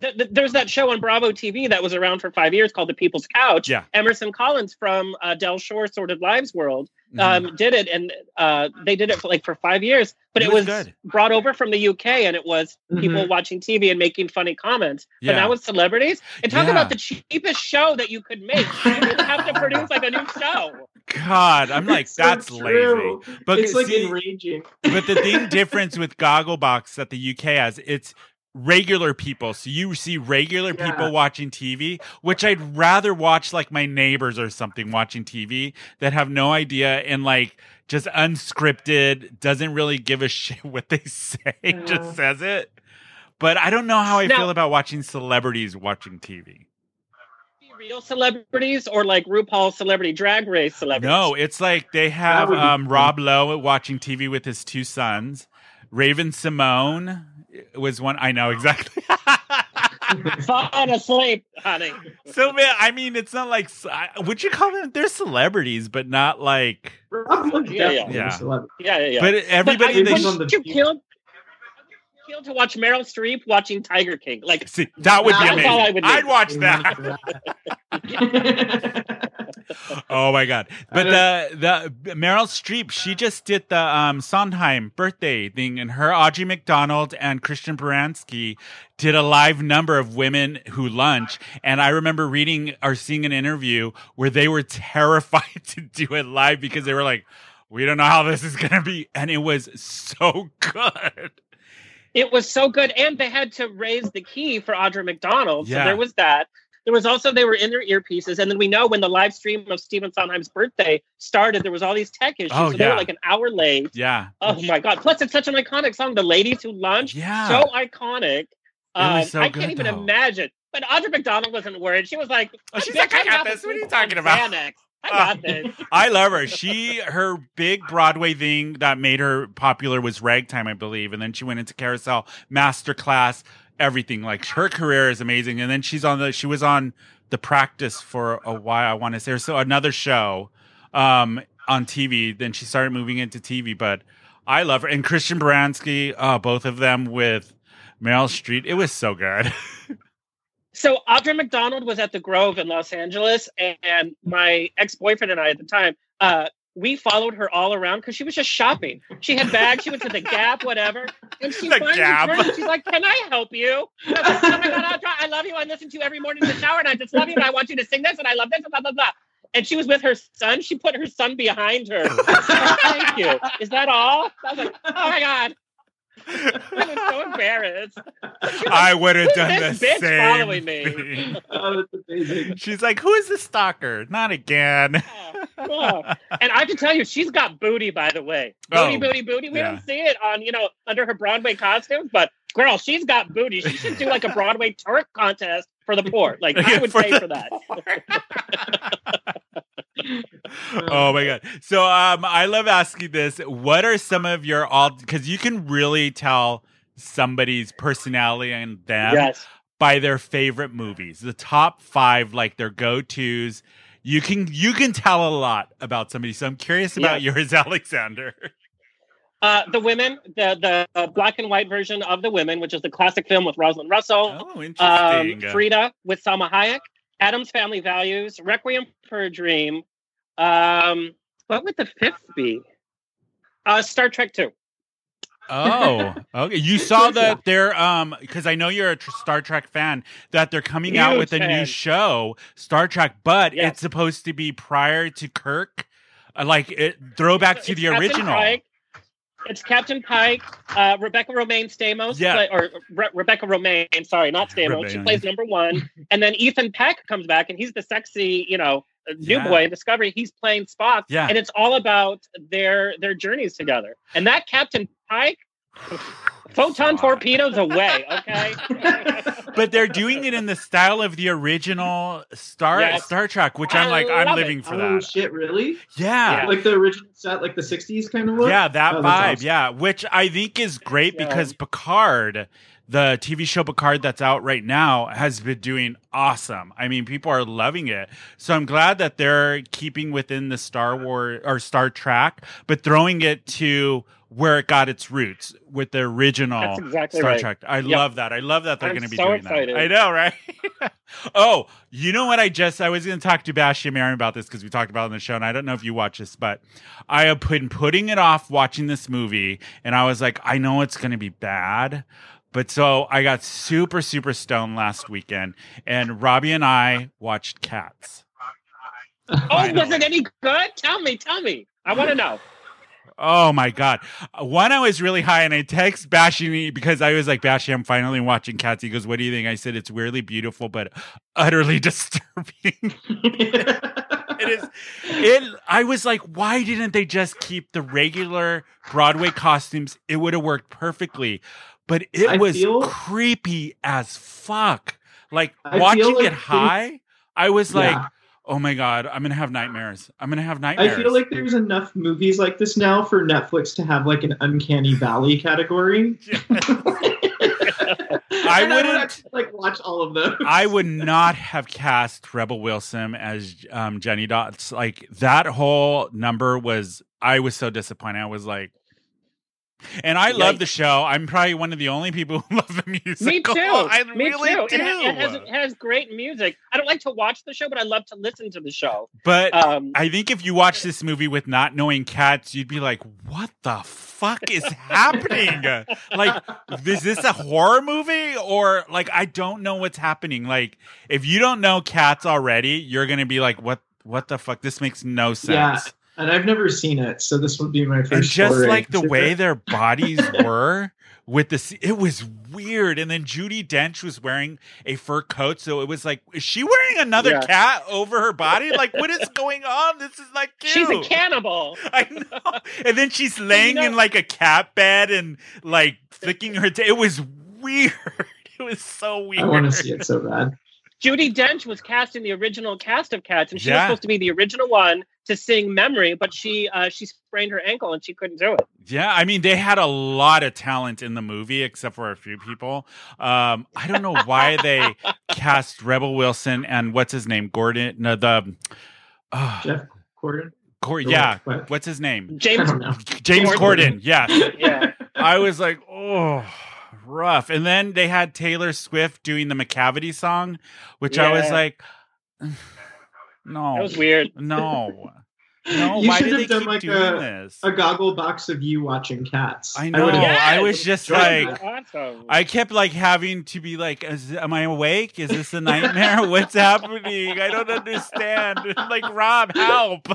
Th- th- There's that show on Bravo TV that was around for five years called The People's Couch. Yeah. Emerson Collins from uh, Del Shore Sordid Lives World Mhm. um, did it, and uh, they did it for like for five years. But It it, was was, brought over from the UK, and it was people Mhm. watching TV and making funny comments. But Yeah. now with celebrities, and talk Yeah. about the cheapest show that you could make. You have to produce like a new show. God, I'm like It's that's true. lazy. But it's like enraging. but the thing difference with Gogglebox that the UK has, it's regular people. So you see regular Yeah. people watching TV, which I'd rather watch like my neighbors or something watching TV that have no idea and like just unscripted, doesn't really give a <laughs> shit what they say, Yeah. just says it. But I don't know how I Now- feel about watching celebrities watching TV. Real celebrities or like RuPaul celebrity drag race celebrities? No, it's like they have um. Rob Lowe watching TV with his two sons. Raven-Symoné was one. I know exactly. <laughs> Falling asleep, honey. so man, I mean, it's not like would you call them? They're celebrities, but not like. Yeah, yeah. Yeah. Yeah, yeah, yeah. But everybody but I, they Depends on wouldn't the you people. Kill, kill to watch Meryl Streep watching Tiger King. Like <laughs> see that would be amazing. all I would. I'd watch that. <laughs> oh my god! But the the Meryl Streep, she just did the um Sondheim birthday thing, and her Audra McDonald and Christine Baranski did a live number of women who lunch. And I remember reading or seeing an interview where they were <laughs> terrified to do it live because they were like, "We don't know how this is gonna be," and it was so good. It was so good, and they had to raise the key for Audra McDonald. So Yeah. there was that. There was also they were in their earpieces, and then we know when the live stream of Stephen Sondheim's birthday started, there was all these tech issues. Oh, so they were like an hour late. Yeah, Oh my god! Plus, it's such an iconic song. The ladies who lunch, yeah. so iconic. Um, so I good, can't even though. imagine. But Audra McDonald wasn't worried. She was like, Oh, she's like, I got this. What are you talking about?" Xanax. I got <laughs> this. I love her. She her big Broadway thing that made her popular was Ragtime, I believe, and then she went into Carousel, Masterclass, everything. Like her career is amazing. And then she's on the she was on the Practice for a while. I want to say, so another show um, on TV. Then she started moving into TV, but I love her and Christine Baranski. Uh, both of them with Meryl Streep. It was so good. <laughs> So Audra McDonald was at the Grove in Los Angeles, and my ex-boyfriend and I at the time, uh, we followed her all around because she was just shopping. She had bags. She went to the Gap, whatever, and she <laughs> The finally Gap. turned. She's like, "Can I help you?" I like, oh my god, Audra, I love you. I listen to you every morning in the shower, and I just love you. And I want you to sing this, and I love this, and blah blah blah. And she was with her son. She put her son behind her. <laughs> Thank you. Is that all? I was like, oh my god. <laughs> I was so embarrassed. I would have done this the bitch same following me?" thing. <laughs> oh, that's amazing. She's like, "Who is the stalker? Not again." Oh. And I have to tell you, she's got booty, by the way. Booty, Oh, booty, booty. We yeah. don't see it on, you know, under her Broadway costumes, but girl, she's got booty. She should do like a Broadway twerk contest for the poor. <laughs> Like I would pay for that. <laughs> oh my god! So, um, I love asking this. What are some of your all? Because you can really tell somebody's personality and them Yes. by their favorite movies. The top five, like their go tos. You can you can tell a lot about somebody. So I'm curious about Yeah. yours, <laughs> Alexander. Uh, the women, the the black and white version of the women, which is the classic film with Rosalind Russell, Oh, um. Frida with Salma Hayek, Addams Family Values, Requiem for a Dream. Um, what would the fifth be? Uh, Star Trek Two. Oh, <laughs> okay. You saw that they're um because I know you're a tr- Star Trek fan that they're coming out Huge with a new show, Star Trek, but Yes. it's supposed to be prior to Kirk, uh, like it throwback to It's the Captain original. Pike. It's Captain Pike, uh, Rebecca Romijn Stamos, Yeah. play- or Re- Rebecca Romijn. Sorry, not Stamos. She plays number one, and then Ethan Peck comes back, and he's the sexy, you know, uh, new Yeah. boy in Discovery. He's playing Spock, Yeah. and it's all about their their journeys together. And that Captain Pike, photon torpedoes away. Okay. <laughs> But they're doing it in the style of the original Star Yes. Star Trek, which I'm like, I'm living it. for oh that. shit! Really? Yeah. Yeah. Like the original set, like the '60s kind of look. Yeah, that Oh, vibe. awesome. Yeah, which I think is great Yeah. because Picard, the TV show Picard that's out right now has been doing awesome. I mean, people are loving it. So I'm glad that they're keeping within the Star Wars or Star Trek, but throwing it to where it got its roots with the original exactly Star right. Trek. I Yep. love that. I love that they're going to be so doing excited. that. I know, right? <laughs> oh, you know what? I just I was going to talk to Bashia Marin about this because we talked about it on the show, and I don't know if you watch this, but I have been putting it off watching this movie, and I was like, I know it's going to be bad. But so I got super, super stoned last weekend, and Robbie and I watched Cats. Oh, was it any good? Tell me, tell me. I want to know. Oh my god! One, I was really high, and I text Bashy me because I was like, "Bashy, I'm finally watching Cats." He goes, "What do you think?" I said, "It's weirdly beautiful, but utterly <laughs> disturbing." it is. It. I was like, "Why didn't they just keep the regular Broadway costumes? It would have worked perfectly." But it I was feel- creepy as fuck. Like I watching like it they- high, I was like, Yeah. "Oh my god, I'm gonna have nightmares. I'm gonna have nightmares." I feel like there's enough movies like this now for Netflix to have like an uncanny valley category. <laughs> <laughs> I would wouldn't- actually, like watch all of those. I would not have cast Rebel Wilson as um, Jenny Dots. Like that whole number was, I was so disappointed. I was like, and I love Yikes. the show. I'm probably one of the only people who <laughs> love the music. Me too. <laughs> I Me really too. do. It, ha- it has, it has great music. I don't like to watch the show, but I love to listen to the show. but Um, I think if you watch this movie with not knowing cats, you'd be like, "What the fuck is happening? <laughs> like, is this a horror movie or like I don't know what's happening? Like, if you don't know cats already, you're gonna be like, "What? What the fuck? This makes no sense." Yeah, and I've never seen it, so this would be my first. and just like the way it. their bodies <laughs> were with the se- it was weird and then judi dench was wearing a fur coat so it was like is she wearing another Yeah. cat over her body like what is <laughs> going on this is like she's a cannibal. <laughs> I know. And then she's laying know- in like a cat bed and like flicking her. ta- it was weird. It was so weird. I want to see it so bad. Judi Dench was cast in the original cast of Cats, and she was supposed to be the original one to sing "Memory," but she uh, she sprained her ankle and she couldn't do it. Yeah, I mean, they had a lot of talent in the movie, except for a few people. Um, I don't know why they <laughs> cast Rebel Wilson and what's his name, Gordon. No, the uh, Jeff Gordon. Cor- yeah, what? what's his name? James. James Gordon. Corden. Yeah, <laughs> yeah, I was like, oh, rough. And then they had Taylor Swift doing the Macavity song, which I was like, <sighs> no, that was weird. no, <laughs> no. You why should did they have done like a- this? A goggle box of you watching cats. I know. would've- I was just Enjoyed like, awesome. I kept like having to be like, is, "Am I awake? Is this a nightmare? <laughs> What's happening? I don't understand." <laughs> like, Rob, help!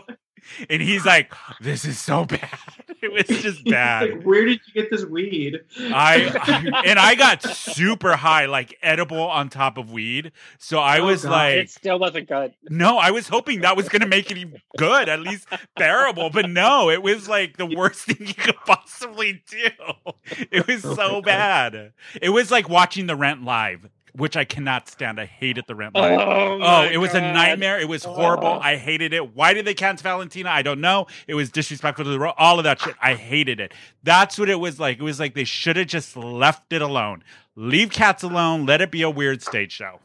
And he's like, "This is so bad. <laughs> It was just bad." like, where did you get this weed? I, I <laughs> and I got super high, like edible on top of weed. So I Oh, was God. like, it still wasn't good. no, I was hoping that was going to make it even good, at least bearable. But no, it was like the worst <laughs> thing you could possibly do. It was Oh, my so God. bad. It was like watching The Rent live, which I cannot stand. I hated The Rent. Oh, Oh, it was a nightmare. It was horrible. Oh. I hated it. Why did they cancel Valentina? I don't know. It was disrespectful to the role. All of that shit. I hated it. That's what it was like. It was like they should have just left it alone. Leave cats alone. Let it be a weird stage show.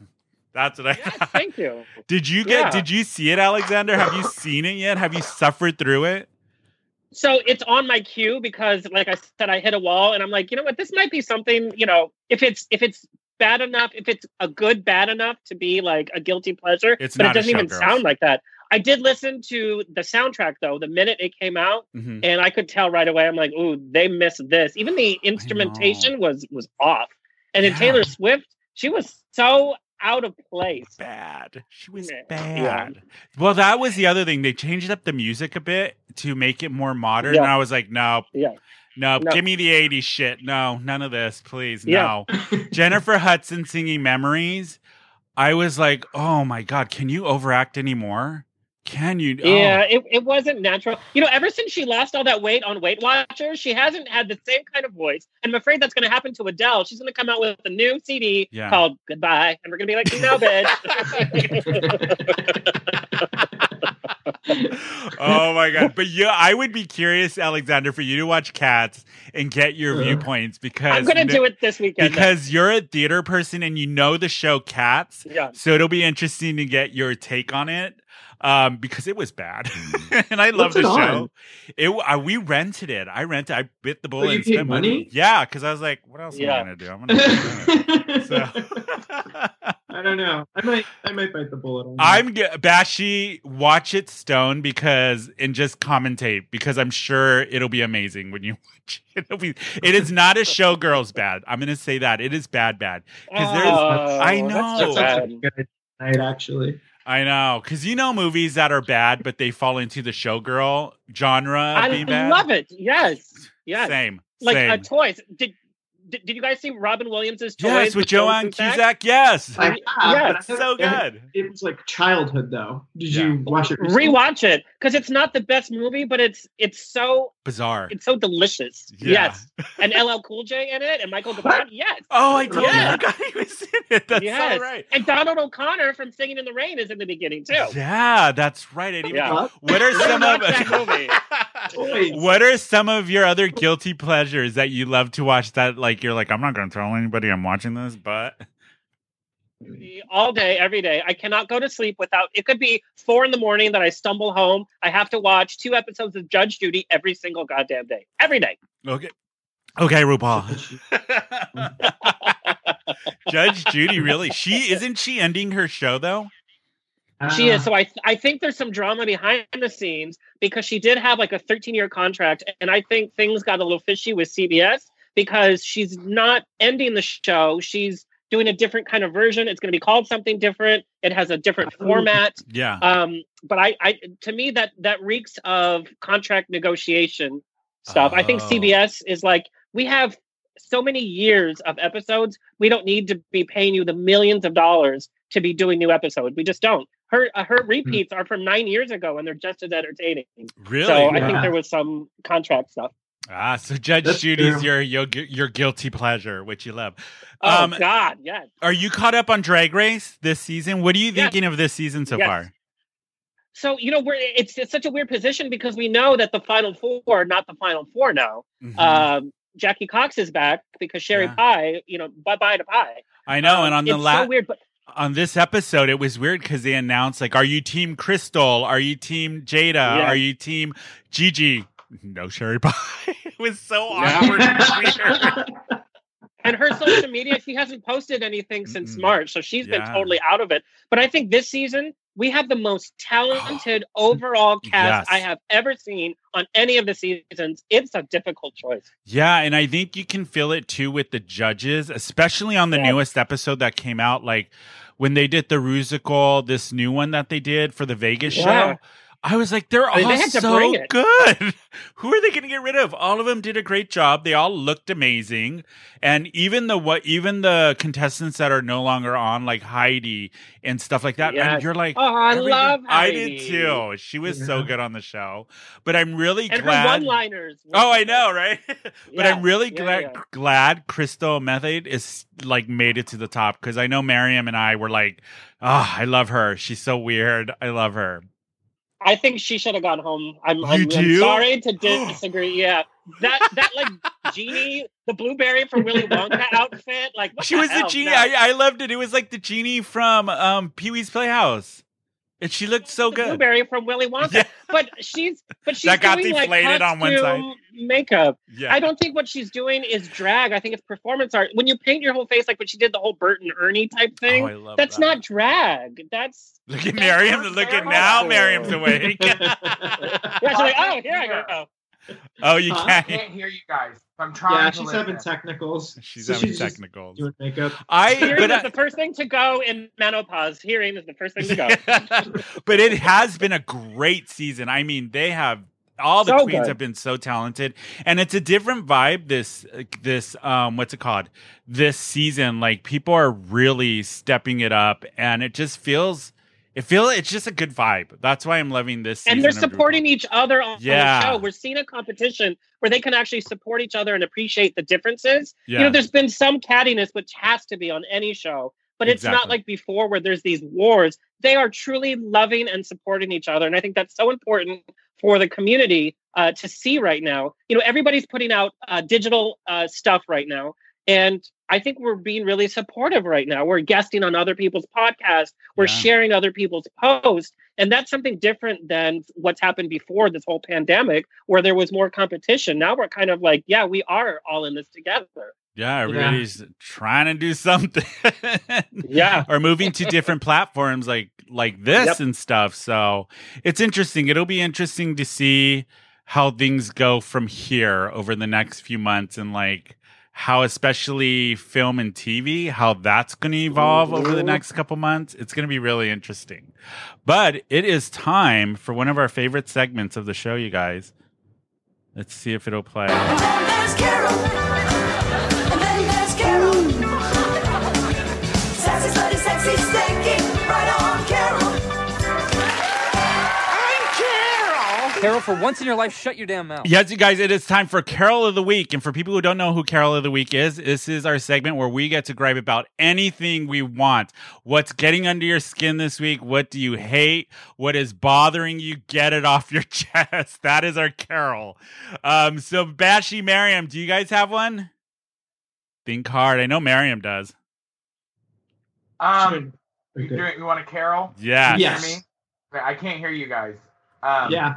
That's what I Yes, thought. <laughs> thank you. Did you get? Yeah. Did you see it, Alexander? Have you seen it yet? Have you suffered through it? So it's on my queue because, like I said, I hit a wall, and I'm like, you know what? This might be something. You know, if it's if it's bad enough, if it's a good bad enough to be like a guilty pleasure, It's but not it doesn't even sound like that. I did listen to the soundtrack though the minute it came out, Mhm. and I could tell right away. I'm like, ooh, they missed this. Even the instrumentation was was off, and then Yeah. Taylor Swift, she was so out of place. Bad. She was Yeah. bad. Well, that was the other thing. They changed up the music a bit to make it more modern, Yeah. and I was like, no, Yeah. No, No. give me the '80s shit. No, none of this, please. Yeah. No. <laughs> Jennifer Hudson singing "Memories." I was like, oh my god, can you overact anymore? Can you? oh. Yeah, it, it wasn't natural. You know, ever since she lost all that weight on Weight Watchers, she hasn't had the same kind of voice. And I'm afraid that's going to happen to Adele. She's going to come out with a new CD Yeah. called Goodbye. And we're going to be like, no, bitch. <laughs> <laughs> oh my god! But yeah, I would be curious, Alexander, for you to watch Cats and get your viewpoints because I'm gonna do it this weekend. because you're a theater person and you know the show Cats. yeah. So it'll be interesting to get your take on it. Um, because it was bad, <laughs> and I love the it show. on? It uh, we rented it. I rented. I bit the bullet. Oh, you and paid spent money? Yeah, because I was like, what else Yeah. am I gonna do? I'm gonna. <laughs> so <laughs> I don't know. I might. I might bite the bullet on that. I'm g- Bashy. Watch it stone because and just commentate because I'm sure it'll be amazing when you <laughs> watch it. It'll be. It is not a showgirls bad. I'm gonna say that it is bad bad. 'Cause there's- Oh, I that's know. so That bad. good night, actually. I know because you know movies that are bad, but they fall into the showgirl genre I being bad. love it. Yes. Yes. Same. Like same. uh, toys. Did, did did you guys see Robin Williams's toys? yes, with Joanne Cusack? Cusack. Yes, I have, Yeah, but so good. It was like childhood, though. Did Yeah. you watch it? recently? Rewatch it because it's not the best movie, but it's it's so Bizarre. it's so delicious. Yeah. Yes, and LL Cool J in it, and Michael Gambon. Yes, Oh, I totally Yeah. forgot he was in it. That's yes, so right. and Donald O'Connor from Singing in the Rain is in the beginning too. Yeah, that's right. I didn't even Yeah. know. What are some of movie. <laughs> What are some of your other guilty pleasures that you love to watch that like you're like I'm not going to tell anybody I'm watching this, but all day, every day. I cannot go to sleep without. It could be four in the morning that I stumble home. I have to watch two episodes of Judge Judy every single goddamn day, every day. okay. Okay, RuPaul. <laughs> <laughs> Judge Judy really? She isn't she ending her show though? She is. So I I think there's some drama behind the scenes because she did have like a 13 year contract, and I think things got a little fishy with CBS because she's not ending the show. She's doing a different kind of version. It's going to be called something different. It has a different Oh. format. Yeah. Um, but I, I to me that that reeks of contract negotiation stuff. I think Oh. CBS is like we have so many years of episodes. We don't need to be paying you the millions of dollars to be doing new episodes. We just don't. Her uh, her repeats are from nine years ago, and they're just as entertaining. Really? So I think there was some contract stuff. Ah, so Judge That's Judy's true. your, your your guilty pleasure, which you love. Oh Um, God, yes. Are you caught up on Drag Race this season? What are you Yes. thinking of this season so Yes. far? So you know we're it's, it's such a weird position because we know that the final four not the final four now. Mhm. Um, Jackie Cox is back because Sherry Yeah. Pie, you know, bye bye to Pie. I know, Um, and on the last so weird, but on this episode, it was weird because they announced like, "Are you Team Crystal? Are you Team Jaida? Yeah. Are you Team Gigi?" No, Sherry <laughs> Pie. it was so Yeah. awkward and weird. <laughs> and her social media, she hasn't posted anything since Mm-mm. March, so she's been totally out of it. But I think this season we have the most talented <gasps> overall cast Yes. I have ever seen on any of the seasons. It's a difficult choice. Yeah, and I think you can feel it too with the judges, especially on the Yeah. newest episode that came out. Like when they did the Rusical, this new one that they did for the Vegas Yeah. show. I was like, they're I mean, all they so good. <laughs> Who are they going to get rid of? All of them did a great job. They all looked amazing, and even the what, even the contestants that are no longer on, like Heidi and stuff like that. And you're like, Oh, I everything- love I Heidi. did too. She was so good on the show, but I'm really And her glad. one-liners. Oh, I know, right? <laughs> but Yeah, I'm really yeah, glad yeah. glad Crystal Method is like made it to the top because I know Miriam and I were like, oh, I love her. She's so weird. I love her. I think she should have gone home. I'm, I'm, I'm sorry to <gasps> disagree. Yeah, that that like genie, the blueberry from Willy Wonka <laughs> outfit. Like she was the hell? genie. No. I, I loved it. It was like the genie from um Pee Wee's Playhouse. And she looked so good. Blueberry from Willy Wonka. Yeah. But she's but <laughs> she's That got doing, like, on one side. costume Makeup. Yeah. I don't think what she's doing is drag. I think it's performance art. When you paint your whole face like when she did the whole Bert and Ernie type oh, thing, Oh, I love that's that. not drag. That's Look at that's Miriam. Look at now. Miriam's awake. <laughs> <laughs> Yeah, she's like, oh, here I go. Oh, you Huh? Can't. can't hear you guys. I'm trying yeah, to she's listen. having technicals. She's So having she's technicals. Doing makeup. I Hearing but is I, the first thing to go in menopause. Hearing is the first thing to go. <laughs> but it has been a great season. I mean, they have all the So queens good. have been so talented, and it's a different vibe. This this um, what's it called? This season, like people are really stepping it up, and it just feels. It feel it's just a good vibe. That's why I'm loving this. and they're supporting each other on Yeah. the show. We're seeing a competition where they can actually support each other and appreciate the differences. Yeah. You know, there's been some cattiness, which has to be on any show. but it's not like before where there's these wars. They are truly loving and supporting each other. And I think that's so important for the community uh, to see right now. You know, everybody's putting out uh, digital uh, stuff right now. And I think we're being really supportive right now. We're guesting on other people's podcasts. We're Yeah. sharing other people's posts. And that's something different than what's happened before this whole pandemic, where there was more competition. Now we're kind of like, yeah, we are all in this together. Yeah, everybody's trying to do something. <laughs> Yeah. or moving to different platforms like like this Yep. and stuff. So it's interesting. It'll be interesting to see how things go from here over the next few months and like how especially film and TV, how that's going to evolve over the next couple months. It's going to be really interesting. But it is time for one of our favorite segments of the show, you guys. Let's see if it'll play. Carol, for once in your life, shut your damn mouth. Yes, you guys, it is time for Carol of the Week. And for people who don't know who Carol of the Week is, this is our segment where we get to gripe about anything we want. What's getting under your skin this week? What do you hate? What is bothering you? Get it off your <laughs> chest. That is our Carol. Um, so, Bashy, Miriam, do you guys have one? Think hard. I know Miriam does. Um, you, doing, you want a carol? Yeah. Can you Yes. hear me? I can't hear you guys. Um, Yeah.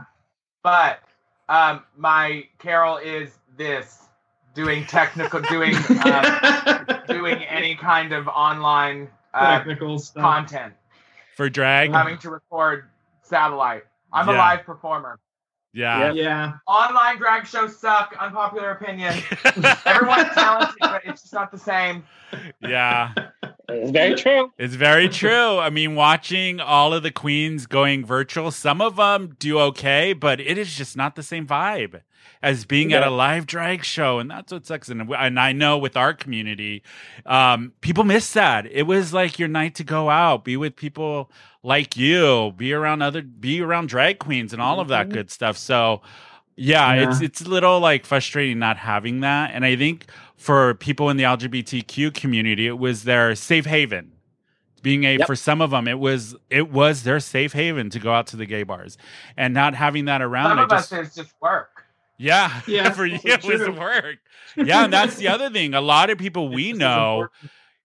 But um, my carol is this: doing technical, doing uh, <laughs> doing any kind of online uh, Technical stuff. content, For drag? having to record satellite. I'm a live performer. Yeah. Yeah. Online drag shows suck. Unpopular opinion. <laughs> Everyone's talented, but it's just not the same. yeah. It's very true. It's very true. I mean, watching all of the queens going virtual, some of them do okay, but it is just not the same vibe as being at a live drag show, and that's what sucks. And, and I know with our community, um, people miss that. It was like your night to go out, be with people like you, be around other, be around drag queens, and all of that Mhm. good stuff. So. Yeah, Yeah. it's it's a little like frustrating not having that, and I think for people in the LGBTQ community, it was their safe haven being a Yep. for some of them it was it was their safe haven to go out to the gay bars and not having that around Some I of just us is just work. yeah <laughs> Yeah, for you that's it was work yeah and that's the other thing a lot of people <laughs> we It's know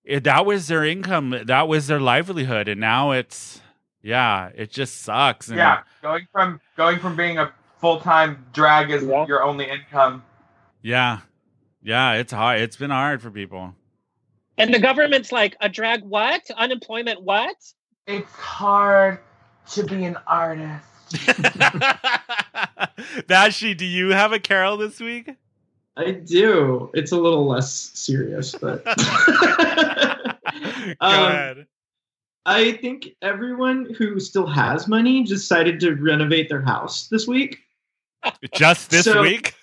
it, that was their income that was their livelihood and now it's yeah it just sucks and Yeah, going from going from being a full time drag is Yeah. your only income. yeah yeah it's hard it's been hard for people And the government's like, a drag what? Unemployment what? It's hard to be an artist. <laughs> Bashy, do you have a carol this week? I do. It's a little less serious, but <laughs> Go Um, ahead. I think everyone who still has money decided to renovate their house this week. Just this so- week?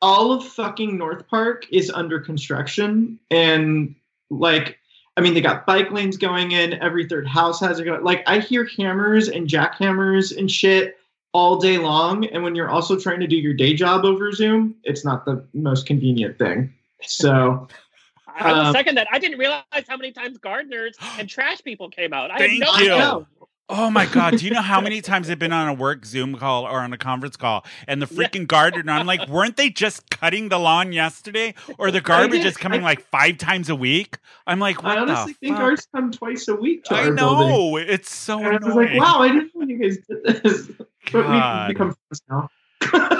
All of fucking North Park is under construction, and like, I mean, they got bike lanes going in. Every third house has it going. Like, I hear hammers and jackhammers and shit all day long. And when you're also trying to do your day job over Zoom, it's not the most convenient thing. So. <laughs> I will Um, second that. I didn't realize how many times gardeners and trash people came out. I Thank had no you. idea. Oh my god! Do you know how many times I've been on a work Zoom call or on a conference call, and the freaking gardener? I'm like, weren't they just cutting the lawn yesterday, or the garbage is coming I- like five times a week? I'm like, what I honestly think fuck? ours come twice a week I our building. know it's so And I was like, wow, I didn't know you guys did this. <laughs> But God. we've become friends now.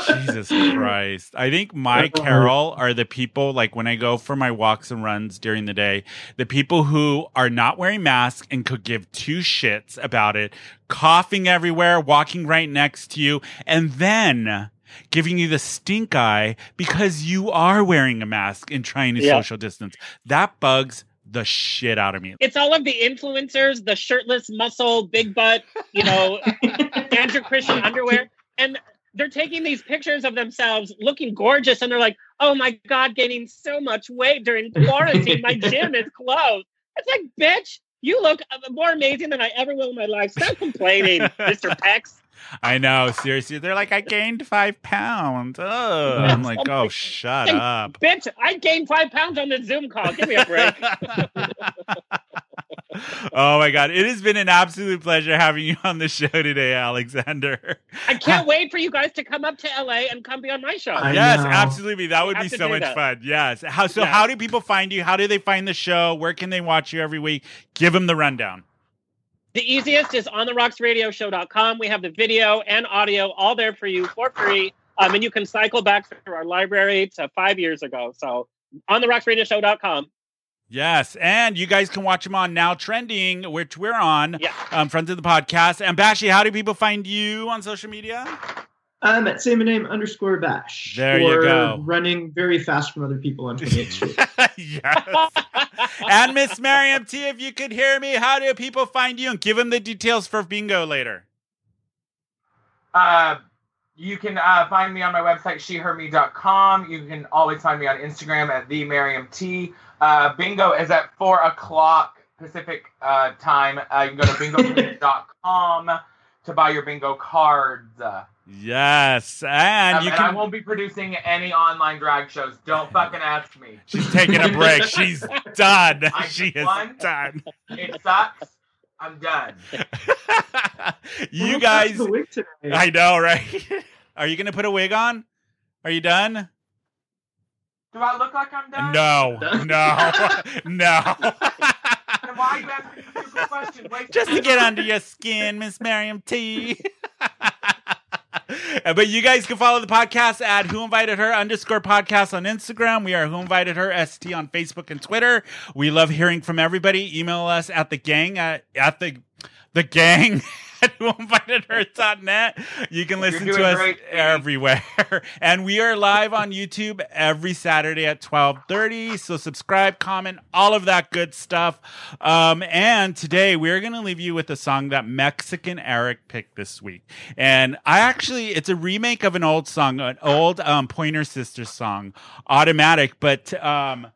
Jesus Christ. I think my uh-huh. carol are the people, like when I go for my walks and runs during the day, the people who are not wearing masks and could give two shits about it, coughing everywhere, walking right next to you, and then giving you the stink eye because you are wearing a mask and trying to Yeah. social distance. That bugs the shit out of me. It's all of the influencers, the shirtless, muscle, big butt, you know, <laughs> Andrew Christian underwear. And they're taking these pictures of themselves looking gorgeous. And they're like, oh my God, gaining so much weight during <laughs> quarantine. My gym is closed. It's like, bitch, you look more amazing than I ever will in my life. Stop complaining, <laughs> Mr. Pex. I know, seriously. They're like, I gained five pounds. Oh, I'm like, oh, shut up. Bitch, I gained five pounds on the Zoom call. Give me a break. <laughs> oh my god, it has been an absolute pleasure having you on the show today, Alexander. I can't wait for you guys to come up to LA and come be on my show. I yes, know. absolutely. That would be so much that. fun. Yes. How so? Yeah. How do people find you? How do they find the show? Where can they watch you every week? Give them the rundown. The easiest is on the rocksradioshow.com. We have the video and audio all there for you for free. Um, and you can cycle back through our library to five years ago. So on the rocksradioshow.com. Yes, and you guys can watch them on Now Trending, which we're on. Yeah. Um, friends of the podcast. And Bashy, how do people find you on social media? I'm at same name underscore bash. There you go. Running very fast from other people on 28th <laughs> Street. yes. and Miss Miriam T, if you could hear me, how do people find you? And give them the details for bingo later. Uh, you can uh, find me on my website, sheherme.com. You can always find me on Instagram at the Miriam T. Uh, bingo is at four o'clock Pacific uh, time. Uh, you can go to <laughs> bingo.com to buy your bingo cards. Yes, and um, you and I won't be producing any online drag shows. Don't fucking ask me. She's taking a break. She's <laughs> done. I She is just won. done. It sucks. I'm done. <laughs> you Well, guys, that's the wig today. I know, right? <laughs> Are you gonna put a wig on? Are you done? Do I look like I'm done? No, no, no. Why you asking me a question? Waste Just to get under your skin, Miss Miriam T. <laughs> But you guys can follow the podcast at Who Invited Her underscore podcast on Instagram. We are Who Invited Her ST on Facebook and Twitter. We love hearing from everybody. Email us at the gang at, at the the gang <laughs> at whoinvitedher.net. You can listen to us great, everywhere. <laughs> and we are live on YouTube every Saturday at 12:30. So subscribe, comment, all of that good stuff. Um, and today we're gonna leave you with a song that Mexican Eric picked this week. And I actually it's a remake of an old song, an old um, Pointer Sisters song, Automatic, but um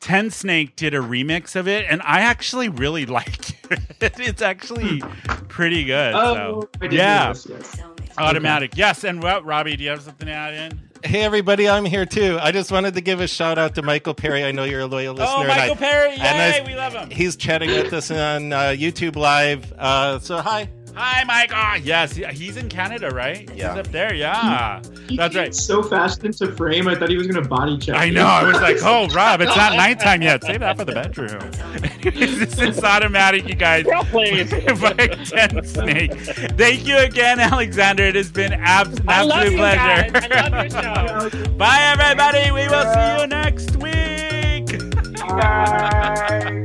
Tensnake did a remix of it, and I actually really <laughs> like it. It's actually pretty good. Oh, so. I did yeah. hear this, yes. Automatic. Yes. And what, Robbie, do you have something to add in? Hey everybody, I'm here too. I just wanted to give a shout out to Michael Perry. I know you're a loyal listener. oh, and I- Michael Perry. Yay. and I- we love him. He's chatting with us on uh, YouTube Live. Uh, so hi. Hi, Mike. Ah, yes. He's in Canada, right? Yeah. He's up there. Yeah. He That's right. So fast into frame, I thought he was going to body check. I know. I was like, <laughs> oh, Rob, it's not nighttime yet. Save that for the bedroom. <laughs> this is automatic, you guys. Girl, please. by Tensnake. Thank you again, Alexander. It has been abs- an I love absolute you pleasure. guys. I love your <laughs> show. Bye, everybody. We will see you next week. Bye.